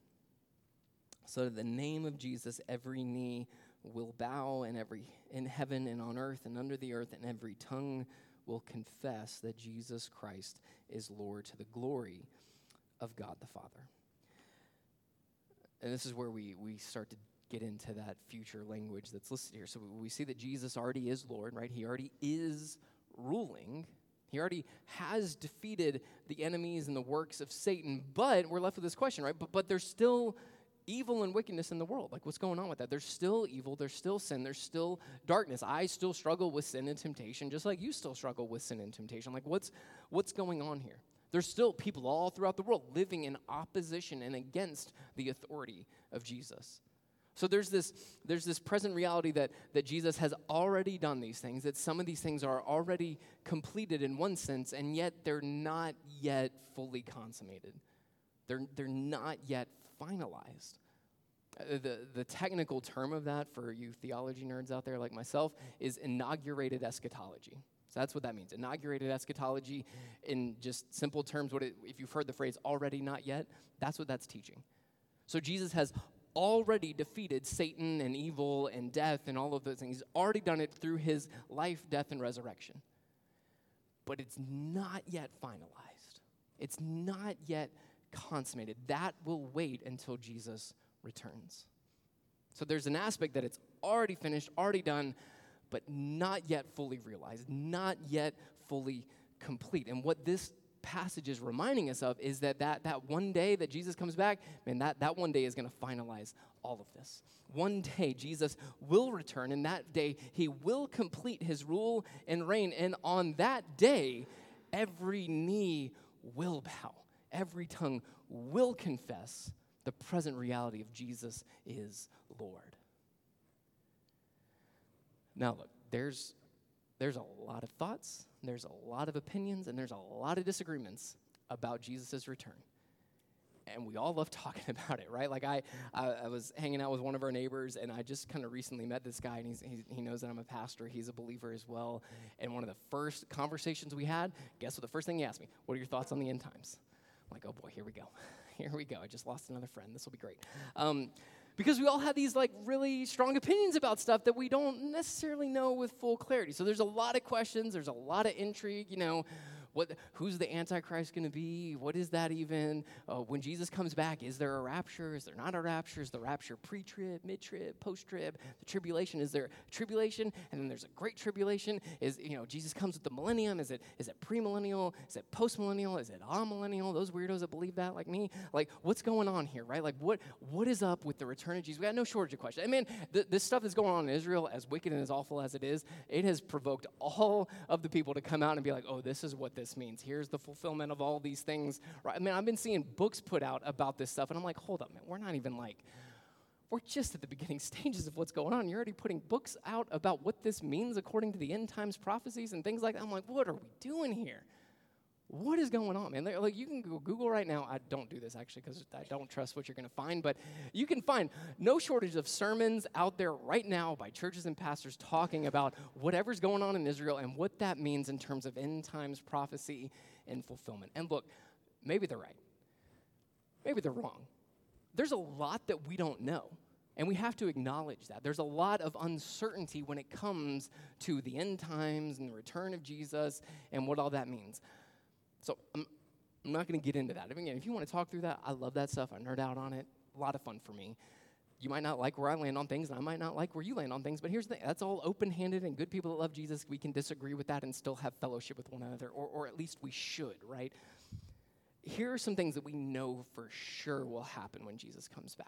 [SPEAKER 1] So, the name of Jesus, every knee will bow, and every in heaven and on earth and under the earth, and every tongue will confess that Jesus Christ is Lord to the glory of God the Father. And this is where we, we start to get into that future language that's listed here. So we see that Jesus already is Lord, right? He already is ruling. He already has defeated the enemies and the works of Satan, but we're left with this question, right? But, but there's still evil and wickedness in the world. Like, what's going on with that? There's still evil, there's still sin, there's still darkness. I still struggle with sin and temptation, just like you still struggle with sin and temptation. Like, what's, what's going on here? There's still people all throughout the world living in opposition and against the authority of Jesus. So there's this, there's this present reality that, that Jesus has already done these things, that some of these things are already completed in one sense, and yet they're not yet fully consummated. They're, they're not yet finalized. Uh, the, the technical term of that for you theology nerds out there like myself is inaugurated eschatology. So that's what that means. Inaugurated eschatology, in just simple terms, what it, if you've heard the phrase already not yet, that's what that's teaching. So Jesus has already defeated Satan and evil and death and all of those things. He's already done it through his life, death, and resurrection. But it's not yet finalized. It's not yet consummated. That will wait until Jesus returns. So there's an aspect that it's already finished, already done, but not yet fully realized, not yet fully complete. And what this passage is reminding us of is that that, that one day that Jesus comes back, man, that, that one day is going to finalize all of this. One day, Jesus will return, and that day, he will complete his rule and reign. And on that day, every knee will bow, every tongue will confess the present reality of Jesus is Lord. Now, look, there's, there's a lot of thoughts, there's a lot of opinions, and there's a lot of disagreements about Jesus' return. And we all love talking about it, right? Like, I, I, I was hanging out with one of our neighbors, and I just kind of recently met this guy, and he's, he, he knows that I'm a pastor. He's a believer as well. And one of the first conversations we had, guess what the first thing he asked me? What are your thoughts on the end times? I'm like, oh boy, here we go. Here we go. I just lost another friend. This will be great. Um, because we all have these like really strong opinions about stuff that we don't necessarily know with full clarity. So there's a lot of questions, there's a lot of intrigue, you know. What, who's the Antichrist going to be? What is that even? Uh, when Jesus comes back, is there a rapture? Is there not a rapture? Is the rapture pre trib, mid trib, post trib? The tribulation, is there tribulation? And then there's a great tribulation. Is, you know, Jesus comes with the millennium. Is it, is it premillennial? Is it postmillennial? Is it amillennial? Those weirdos that believe that, like me. Like, what's going on here, right? Like, what, what is up with the return of Jesus? We got no shortage of questions. I mean, th- this stuff that's going on in Israel, as wicked and as awful as it is, it has provoked all of the people to come out and be like, oh, this is what this means. Here's the fulfillment of all these things. I mean, I've been seeing books put out about this stuff, and I'm like, hold up, man, we're not even like, we're just at the beginning stages of what's going on. You're already putting books out about what this means according to the end times prophecies and things like that. I'm like, what are we doing here? What is going on, man? Like, you can go Google right now. I don't do this actually because I don't trust what you're going to find, but you can find no shortage of sermons out there right now by churches and pastors talking about whatever's going on in Israel and what that means in terms of end times prophecy and fulfillment. And look, maybe they're right, maybe they're wrong. There's a lot that we don't know. And we have to acknowledge that. There's a lot of uncertainty when it comes to the end times and the return of Jesus and what all that means. So I'm, I'm not going to get into that. I mean, if you want to talk through that, I love that stuff. I nerd out on it. A lot of fun for me. You might not like where I land on things, and I might not like where you land on things, but here's the thing that's all open handed and good people that love Jesus. We can disagree with that and still have fellowship with one another, or, or at least we should, right? Here are some things that we know for sure will happen when Jesus comes back.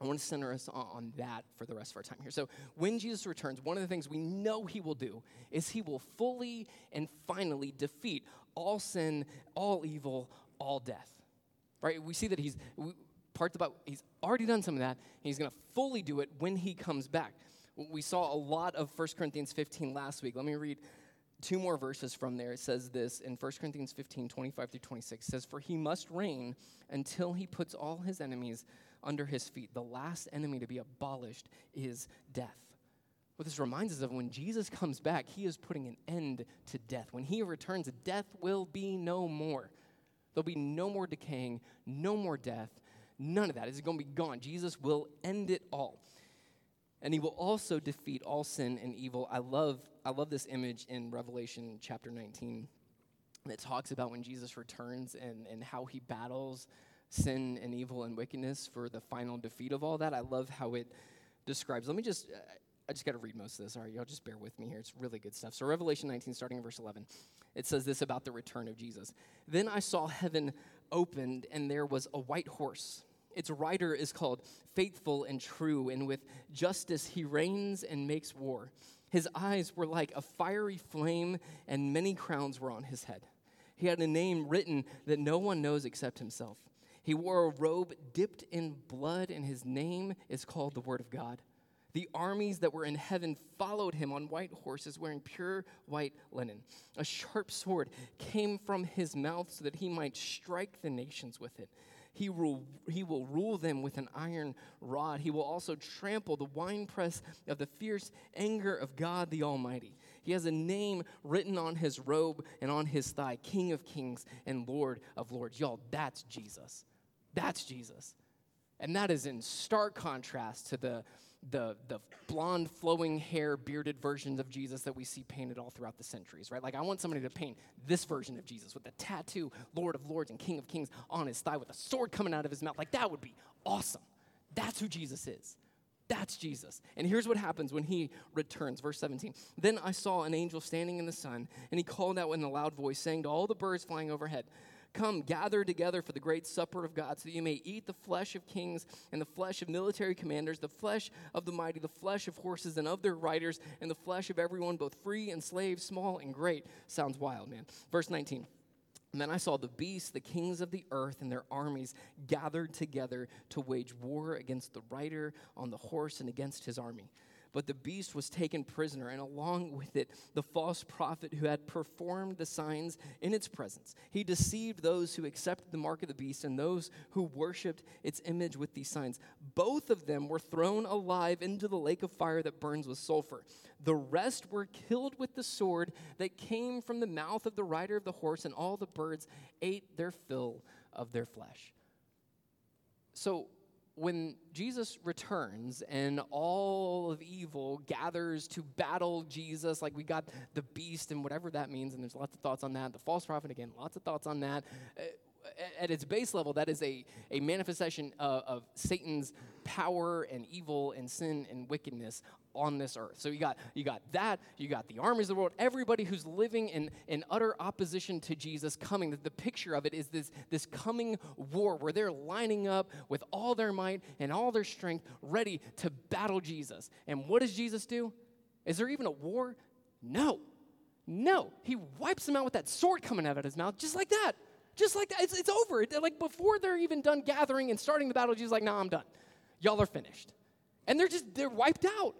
[SPEAKER 1] I want to center us on, that for the rest of our time here. So, when Jesus returns, one of the things we know he will do is he will fully and finally defeat all sin, all evil, all death. Right? We see that he's parts about he's already done some of that. he's going to fully do it when he comes back. We saw a lot of 1 Corinthians 15 last week. Let me read two more verses from there. It says this in 1 Corinthians 15, 25 through 26. It says, For he must reign until he puts all his enemies under his feet. The last enemy to be abolished is death. What this reminds us of when Jesus comes back, he is putting an end to death. When he returns, death will be no more. There'll be no more decaying, no more death, none of that. It's going to be gone. Jesus will end it all. And he will also defeat all sin and evil. I love, I love this image in Revelation chapter 19 that talks about when Jesus returns and, and how he battles sin and evil and wickedness for the final defeat of all that. I love how it describes. Let me just, uh, I just got to read most of this. All right, y'all just bear with me here. It's really good stuff. So, Revelation 19, starting in verse 11, it says this about the return of Jesus. Then I saw heaven opened, and there was a white horse. Its rider is called Faithful and True, and with justice he reigns and makes war. His eyes were like a fiery flame, and many crowns were on his head. He had a name written that no one knows except himself. He wore a robe dipped in blood, and his name is called the Word of God. The armies that were in heaven followed him on white horses, wearing pure white linen. A sharp sword came from his mouth so that he might strike the nations with it. He will, he will rule them with an iron rod. He will also trample the winepress of the fierce anger of God the Almighty. He has a name written on his robe and on his thigh King of Kings and Lord of Lords. Y'all, that's Jesus. That's Jesus. And that is in stark contrast to the the, the blonde, flowing hair, bearded versions of Jesus that we see painted all throughout the centuries, right? Like, I want somebody to paint this version of Jesus with the tattoo, Lord of Lords and King of Kings on his thigh with a sword coming out of his mouth. Like, that would be awesome. That's who Jesus is. That's Jesus. And here's what happens when he returns. Verse 17. Then I saw an angel standing in the sun, and he called out in a loud voice, saying to all the birds flying overhead, Come, gather together for the great supper of God, so that you may eat the flesh of kings, and the flesh of military commanders, the flesh of the mighty, the flesh of horses and of their riders, and the flesh of everyone, both free and slave, small and great. Sounds wild, man. Verse 19. And then I saw the beasts, the kings of the earth, and their armies gathered together to wage war against the rider on the horse and against his army. But the beast was taken prisoner, and along with it, the false prophet who had performed the signs in its presence. He deceived those who accepted the mark of the beast and those who worshiped its image with these signs. Both of them were thrown alive into the lake of fire that burns with sulfur. The rest were killed with the sword that came from the mouth of the rider of the horse, and all the birds ate their fill of their flesh. So, when Jesus returns and all of evil gathers to battle Jesus, like we got the beast and whatever that means, and there's lots of thoughts on that. The false prophet, again, lots of thoughts on that. Uh, at its base level, that is a, a manifestation of, of Satan's power and evil and sin and wickedness on this earth. So you got you got that, you got the armies of the world, everybody who's living in, in utter opposition to Jesus coming. The, the picture of it is this, this coming war where they're lining up with all their might and all their strength, ready to battle Jesus. And what does Jesus do? Is there even a war? No. No. He wipes them out with that sword coming out of his mouth, just like that. Just like that. It's, it's over. Like before they're even done gathering and starting the battle, Jesus like, nah, I'm done. Y'all are finished. And they're just, they're wiped out.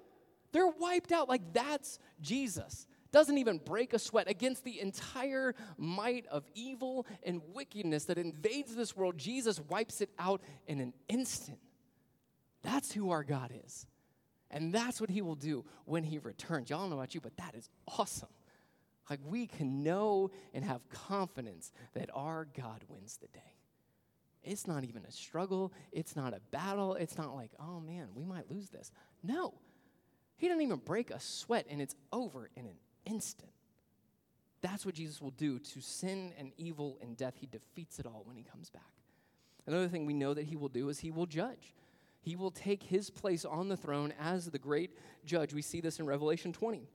[SPEAKER 1] They're wiped out. Like that's Jesus. Doesn't even break a sweat against the entire might of evil and wickedness that invades this world. Jesus wipes it out in an instant. That's who our God is. And that's what he will do when he returns. Y'all know about you, but that is awesome. Like we can know and have confidence that our God wins the day. It's not even a struggle. It's not a battle. It's not like, oh man, we might lose this. No. He doesn't even break a sweat and it's over in an instant. That's what Jesus will do to sin and evil and death. He defeats it all when he comes back. Another thing we know that he will do is he will judge. He will take his place on the throne as the great judge. We see this in Revelation 20.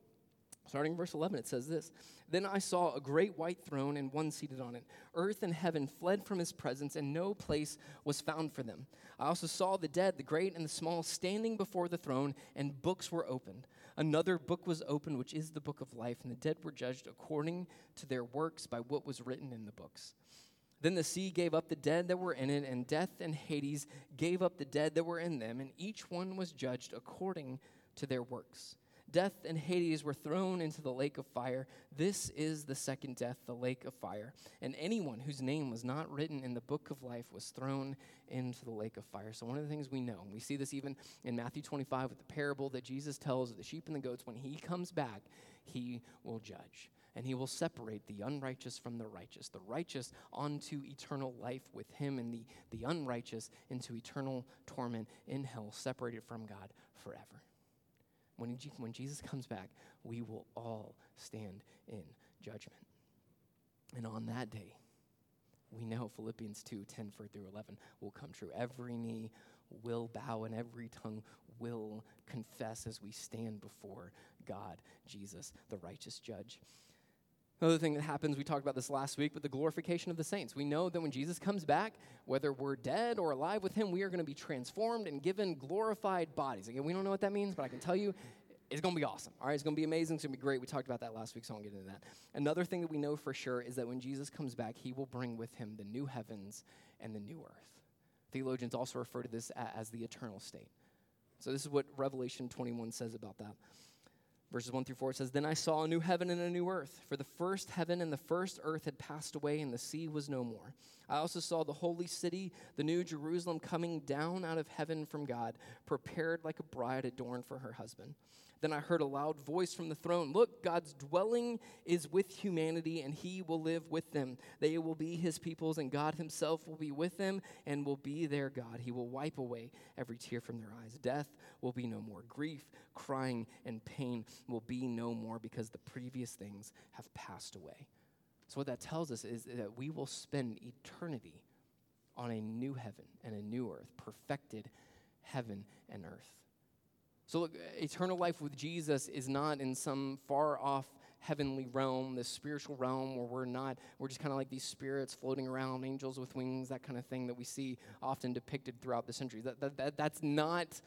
[SPEAKER 1] Starting verse 11, it says this Then I saw a great white throne and one seated on it. Earth and heaven fled from his presence, and no place was found for them. I also saw the dead, the great and the small, standing before the throne, and books were opened. Another book was opened, which is the book of life, and the dead were judged according to their works by what was written in the books. Then the sea gave up the dead that were in it, and death and Hades gave up the dead that were in them, and each one was judged according to their works. Death and Hades were thrown into the lake of fire. This is the second death, the lake of fire. And anyone whose name was not written in the book of life was thrown into the lake of fire. So, one of the things we know, we see this even in Matthew 25 with the parable that Jesus tells of the sheep and the goats, when he comes back, he will judge. And he will separate the unrighteous from the righteous, the righteous onto eternal life with him, and the, the unrighteous into eternal torment in hell, separated from God forever. When, when Jesus comes back, we will all stand in judgment. And on that day, we know Philippians 2 10 through 11 will come true. Every knee will bow and every tongue will confess as we stand before God, Jesus, the righteous judge. Another thing that happens, we talked about this last week, but the glorification of the saints. We know that when Jesus comes back, whether we're dead or alive with him, we are going to be transformed and given glorified bodies. Again, we don't know what that means, but I can tell you it's going to be awesome. All right, it's going to be amazing. It's going to be great. We talked about that last week, so I won't get into that. Another thing that we know for sure is that when Jesus comes back, he will bring with him the new heavens and the new earth. Theologians also refer to this as the eternal state. So, this is what Revelation 21 says about that. Verses 1 through 4 says, Then I saw a new heaven and a new earth, for the first heaven and the first earth had passed away, and the sea was no more. I also saw the holy city, the new Jerusalem, coming down out of heaven from God, prepared like a bride adorned for her husband. Then I heard a loud voice from the throne Look, God's dwelling is with humanity, and he will live with them. They will be his peoples, and God himself will be with them and will be their God. He will wipe away every tear from their eyes. Death will be no more. Grief, crying, and pain will be no more because the previous things have passed away. So, what that tells us is that we will spend eternity on a new heaven and a new earth, perfected heaven and earth. So, look, eternal life with Jesus is not in some far off heavenly realm, this spiritual realm where we're not, we're just kind of like these spirits floating around, angels with wings, that kind of thing that we see often depicted throughout the centuries. That, that, that, that's not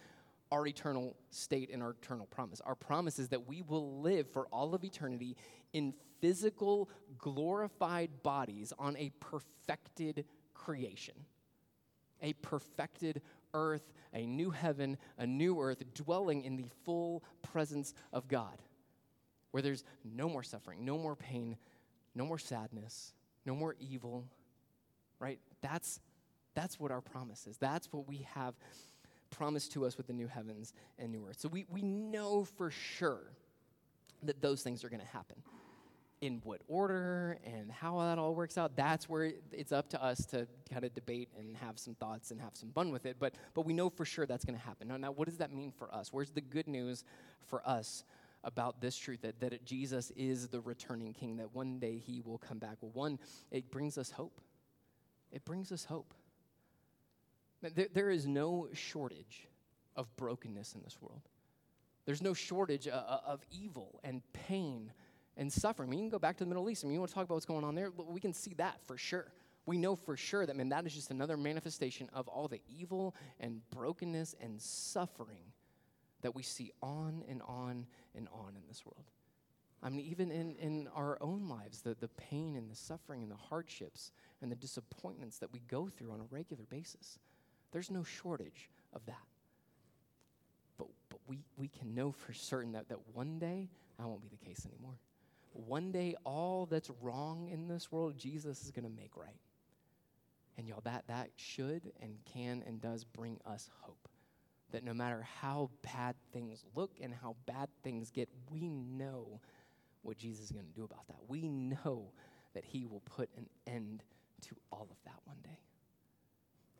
[SPEAKER 1] our eternal state and our eternal promise. Our promise is that we will live for all of eternity in physical, glorified bodies on a perfected creation. A perfected earth, a new heaven, a new earth, dwelling in the full presence of God where there's no more suffering, no more pain, no more sadness, no more evil, right? That's, that's what our promise is. That's what we have promised to us with the new heavens and new earth. So we, we know for sure that those things are going to happen. In what order and how that all works out, that's where it's up to us to kind of debate and have some thoughts and have some fun with it. But, but we know for sure that's going to happen. Now, now, what does that mean for us? Where's the good news for us about this truth that, that Jesus is the returning king, that one day he will come back. Well, one, it brings us hope. It brings us hope. There, there is no shortage of brokenness in this world. There's no shortage uh, uh, of evil and pain and suffering. You can go back to the Middle East. I mean, you want to talk about what's going on there? We can see that for sure. We know for sure that, man, that is just another manifestation of all the evil and brokenness and suffering that we see on and on and on in this world. I mean, even in, in our own lives, the, the pain and the suffering and the hardships and the disappointments that we go through on a regular basis. There's no shortage of that. But, but we, we can know for certain that, that one day that won't be the case anymore. One day, all that's wrong in this world, Jesus is going to make right. And y'all, that, that should and can and does bring us hope that no matter how bad things look and how bad things get, we know what Jesus is going to do about that. We know that he will put an end to all of that one day.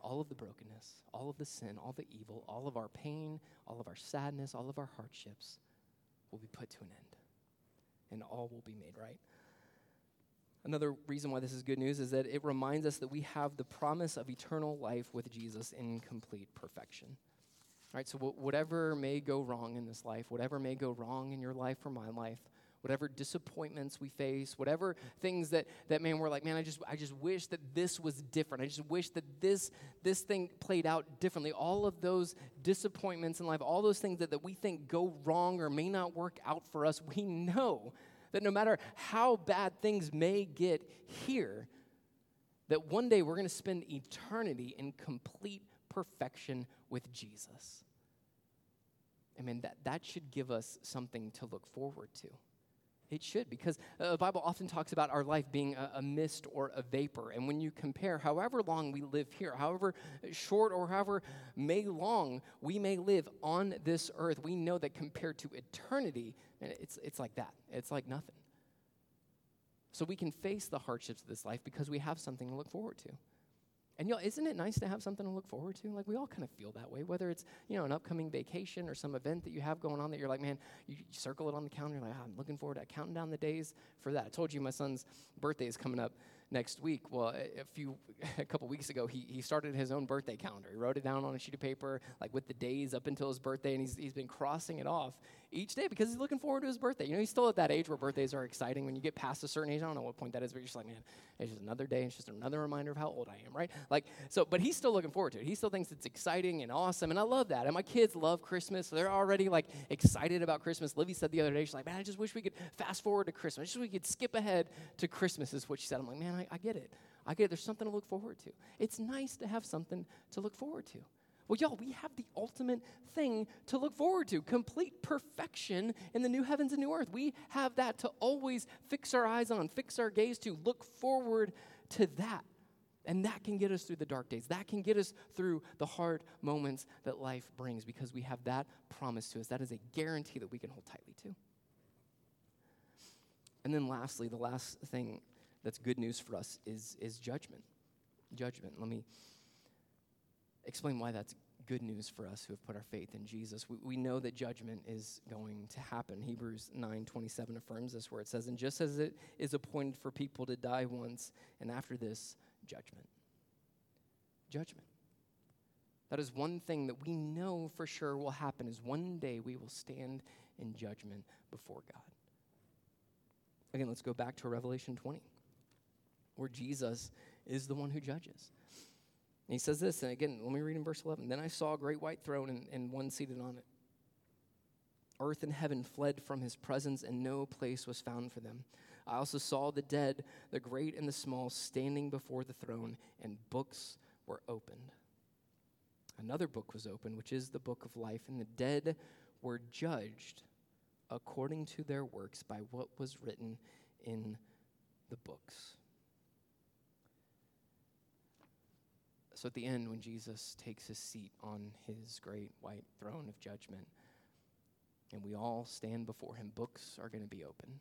[SPEAKER 1] All of the brokenness, all of the sin, all the evil, all of our pain, all of our sadness, all of our hardships will be put to an end. And all will be made right. Another reason why this is good news is that it reminds us that we have the promise of eternal life with Jesus in complete perfection. All right, so whatever may go wrong in this life, whatever may go wrong in your life or my life, whatever disappointments we face, whatever things that, that man, we're like, man, I just, I just wish that this was different. I just wish that this, this thing played out differently. All of those disappointments in life, all those things that, that we think go wrong or may not work out for us, we know that no matter how bad things may get here, that one day we're going to spend eternity in complete perfection with Jesus. I mean, that, that should give us something to look forward to. It should, because uh, the Bible often talks about our life being a, a, mist or a vapor. And when you compare however long we live here, however short or however may long we may live on this earth, we know that compared to eternity, it's, it's like that. It's like nothing. So we can face the hardships of this life because we have something to look forward to. And y'all, isn't it nice to have something to look forward to? Like we all kind of feel that way, whether it's you know an upcoming vacation or some event that you have going on that you're like, man, you, you circle it on the calendar. Like, oh, I'm looking forward to counting down the days for that. I told you my son's birthday is coming up next week. Well, a few, a couple weeks ago, he, he started his own birthday calendar. He wrote it down on a sheet of paper, like with the days up until his birthday, and he's, he's been crossing it off each day because he's looking forward to his birthday. You know, he's still at that age where birthdays are exciting. When you get past a certain age, I don't know what point that is, but you're just like, man, it's just another day. It's just another reminder of how old I am, right? Like, so, but he's still looking forward to it. He still thinks it's exciting and awesome, and I love that. And my kids love Christmas, so they're already like excited about Christmas. Livy said the other day, she's like, man, I just wish we could fast forward to Christmas. I just wish we could skip ahead to Christmas, is what she said. I'm like, man, I, I get it. I get it. There's something to look forward to. It's nice to have something to look forward to. Well, y'all, we have the ultimate thing to look forward to complete perfection in the new heavens and new earth. We have that to always fix our eyes on, fix our gaze to, look forward to that. And that can get us through the dark days. That can get us through the hard moments that life brings because we have that promise to us. That is a guarantee that we can hold tightly to. And then, lastly, the last thing that's good news for us is, is judgment. Judgment. Let me explain why that's good news for us who have put our faith in Jesus. We, we know that judgment is going to happen. Hebrews 9 27 affirms this, where it says, And just as it is appointed for people to die once, and after this, judgment. Judgment. That is one thing that we know for sure will happen is one day we will stand in judgment before God. Again, let's go back to Revelation 20, where Jesus is the one who judges. And he says this, and again, let me read in verse 11. Then I saw a great white throne and, and one seated on it. Earth and heaven fled from his presence, and no place was found for them. I also saw the dead, the great and the small, standing before the throne, and books were opened. Another book was opened, which is the book of life, and the dead were judged according to their works by what was written in the books. So at the end, when Jesus takes his seat on his great white throne of judgment, and we all stand before him, books are going to be open.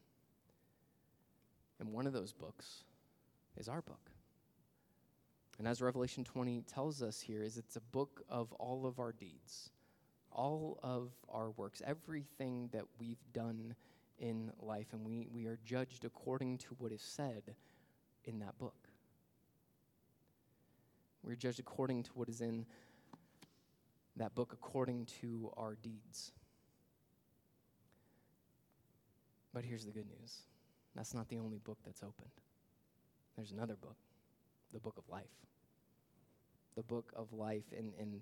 [SPEAKER 1] And one of those books is our book. And as Revelation 20 tells us here, is it's a book of all of our deeds, all of our works, everything that we've done in life, and we, we are judged according to what is said in that book. We're judged according to what is in that book, according to our deeds. But here's the good news that's not the only book that's opened. There's another book, the book of life. The book of life, and, and,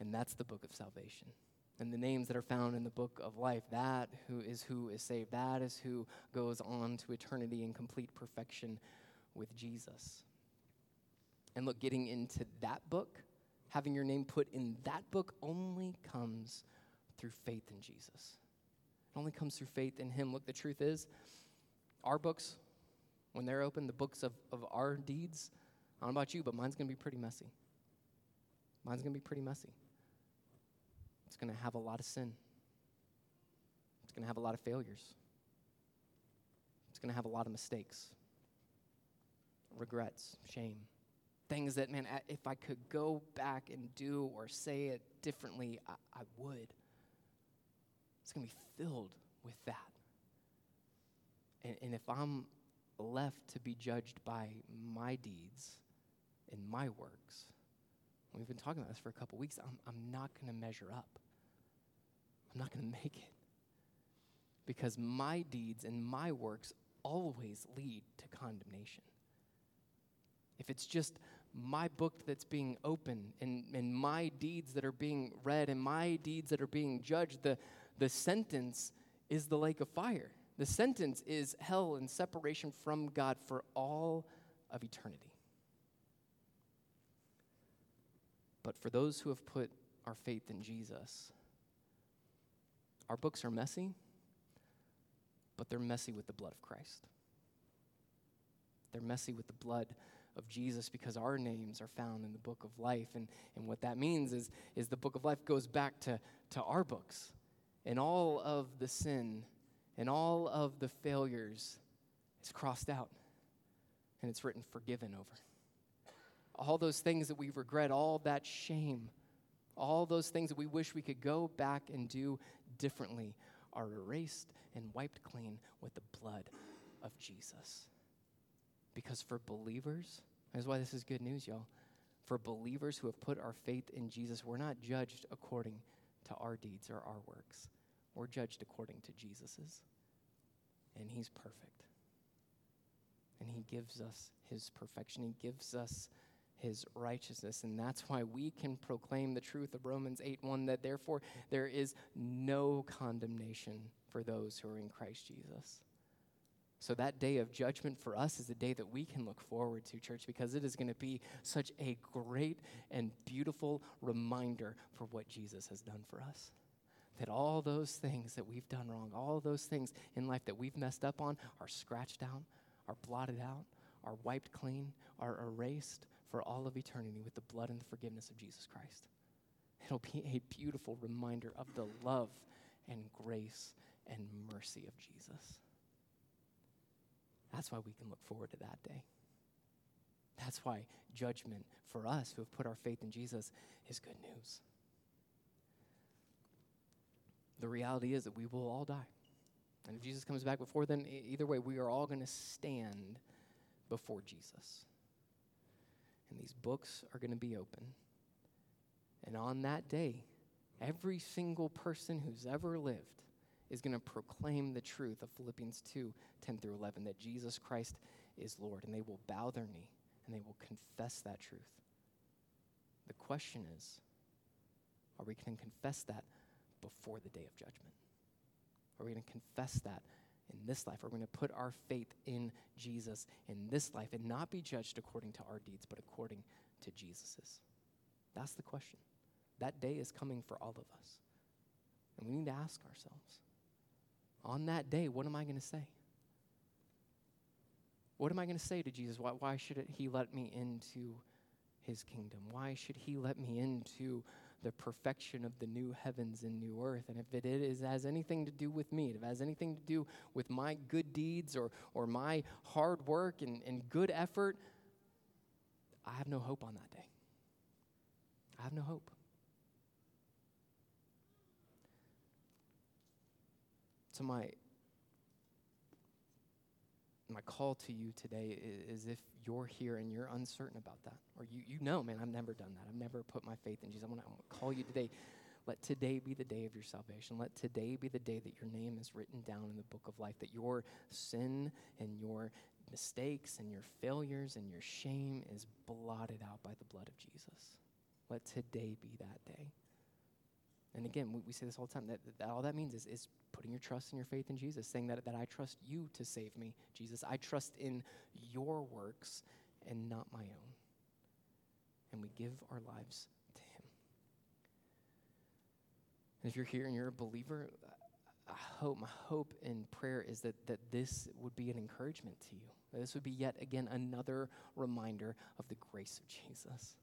[SPEAKER 1] and that's the book of salvation. And the names that are found in the book of life, that who is who is saved, that is who goes on to eternity in complete perfection with Jesus. And look, getting into that book, having your name put in that book only comes through faith in Jesus. It only comes through faith in Him. Look, the truth is, our books, when they're open, the books of, of our deeds, I don't know about you, but mine's going to be pretty messy. Mine's going to be pretty messy. It's going to have a lot of sin. It's going to have a lot of failures. It's going to have a lot of mistakes, regrets, shame. Things that, man, if I could go back and do or say it differently, I, I would. It's going to be filled with that. And, and if I'm left to be judged by my deeds and my works, we've been talking about this for a couple weeks, I'm, I'm not going to measure up. I'm not going to make it. Because my deeds and my works always lead to condemnation. If it's just my book that's being opened and, and my deeds that are being read and my deeds that are being judged, the, the sentence is the lake of fire. The sentence is hell and separation from God for all of eternity. But for those who have put our faith in Jesus, our books are messy, but they're messy with the blood of Christ. They're messy with the blood of Jesus because our names are found in the book of life. And, and what that means is, is the book of life goes back to, to our books. And all of the sin and all of the failures is crossed out and it's written forgiven over. All those things that we regret, all that shame, all those things that we wish we could go back and do differently are erased and wiped clean with the blood of Jesus. Because for believers, that's why this is good news, y'all. For believers who have put our faith in Jesus, we're not judged according to our deeds or our works. We're judged according to Jesus's and He's perfect. And He gives us His perfection, He gives us His righteousness. And that's why we can proclaim the truth of Romans 8 1 that therefore there is no condemnation for those who are in Christ Jesus. So, that day of judgment for us is a day that we can look forward to, church, because it is going to be such a great and beautiful reminder for what Jesus has done for us that all those things that we've done wrong, all those things in life that we've messed up on, are scratched out, are blotted out, are wiped clean, are erased for all of eternity with the blood and the forgiveness of Jesus Christ. It'll be a beautiful reminder of the love and grace and mercy of Jesus. That's why we can look forward to that day. That's why judgment for us who have put our faith in Jesus is good news the reality is that we will all die. And if Jesus comes back before then, either way, we are all going to stand before Jesus. And these books are going to be open. And on that day, every single person who's ever lived is going to proclaim the truth of Philippians 2 10 through 11 that Jesus Christ is Lord. And they will bow their knee and they will confess that truth. The question is are we going to confess that before the day of judgment? Are we going to confess that in this life? Are we going to put our faith in Jesus in this life and not be judged according to our deeds, but according to Jesus's? That's the question. That day is coming for all of us. And we need to ask ourselves on that day, what am I going to say? What am I going to say to Jesus? Why, why should it, he let me into his kingdom? Why should he let me into the perfection of the new heavens and new earth? And if it is, has anything to do with me, if it has anything to do with my good deeds or, or my hard work and, and good effort, I have no hope on that day. I have no hope. So, my, my call to you today is, if you're here and you're uncertain about that, or you, you know, man, I've never done that. I've never put my faith in Jesus. I'm going to call you today. Let today be the day of your salvation. Let today be the day that your name is written down in the book of life, that your sin and your mistakes and your failures and your shame is blotted out by the blood of Jesus. Let today be that day. And again, we, we say this all the time that, that all that means is, is putting your trust and your faith in Jesus, saying that, that I trust you to save me, Jesus. I trust in your works and not my own. And we give our lives to Him. And if you're here and you're a believer, I hope, my hope and prayer is that, that this would be an encouragement to you. This would be yet again another reminder of the grace of Jesus.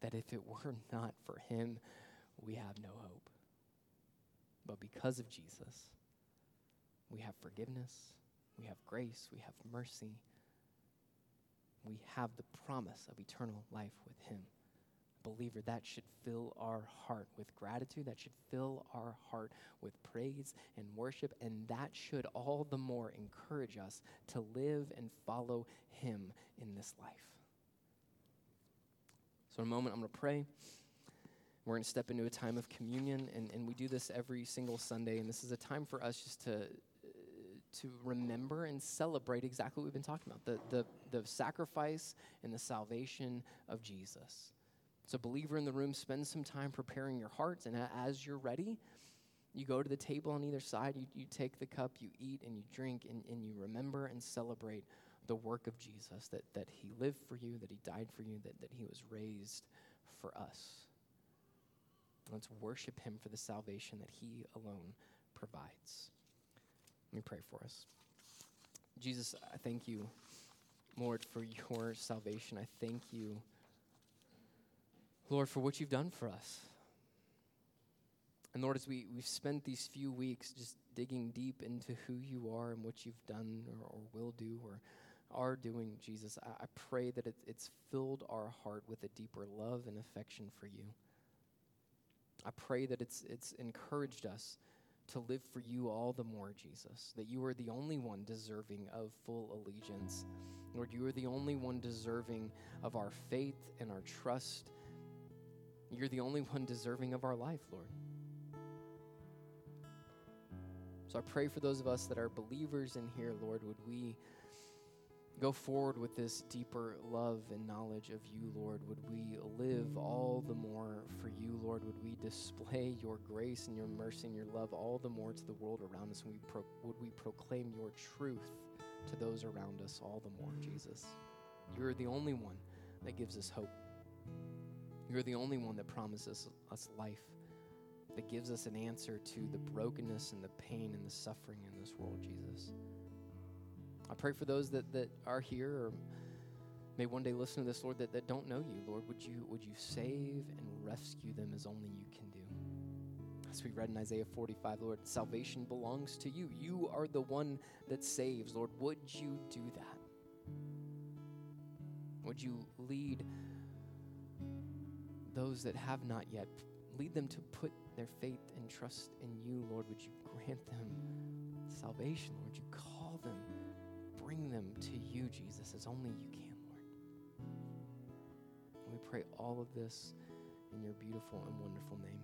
[SPEAKER 1] That if it were not for Him, we have no hope. But because of Jesus, we have forgiveness, we have grace, we have mercy, we have the promise of eternal life with Him. Believer, that should fill our heart with gratitude. That should fill our heart with praise and worship. And that should all the more encourage us to live and follow Him in this life. So, in a moment, I'm going to pray. We're going to step into a time of communion, and, and we do this every single Sunday. And this is a time for us just to, uh, to remember and celebrate exactly what we've been talking about the, the, the sacrifice and the salvation of Jesus. So, believer in the room, spend some time preparing your hearts, and as you're ready, you go to the table on either side, you, you take the cup, you eat, and you drink, and, and you remember and celebrate the work of Jesus that, that he lived for you, that he died for you, that, that he was raised for us. Let's worship him for the salvation that he alone provides. Let me pray for us. Jesus, I thank you, Lord, for your salvation. I thank you, Lord, for what you've done for us. And Lord, as we, we've spent these few weeks just digging deep into who you are and what you've done or, or will do or are doing, Jesus, I, I pray that it, it's filled our heart with a deeper love and affection for you. I pray that it's, it's encouraged us to live for you all the more, Jesus, that you are the only one deserving of full allegiance. Lord, you are the only one deserving of our faith and our trust. You're the only one deserving of our life, Lord. So I pray for those of us that are believers in here, Lord, would we go forward with this deeper love and knowledge of you, Lord. Would we live all the more for you, Lord? Would we display your grace and your mercy and your love all the more to the world around us? We pro- would we proclaim your truth to those around us all the more, Jesus? You're the only one that gives us hope. You're the only one that promises us life, that gives us an answer to the brokenness and the pain and the suffering in this world, Jesus. I pray for those that, that are here or may one day listen to this, Lord, that, that don't know you. Lord, would you, would you save and rescue them as only you can do? As we read in Isaiah 45, Lord, salvation belongs to you. You are the one that saves. Lord, would you do that? Would you lead those that have not yet, lead them to put their faith and trust in you, Lord? Would you grant them salvation? Would you? Bring them to you, Jesus, as only you can, Lord. we pray all of this In your beautiful and wonderful name.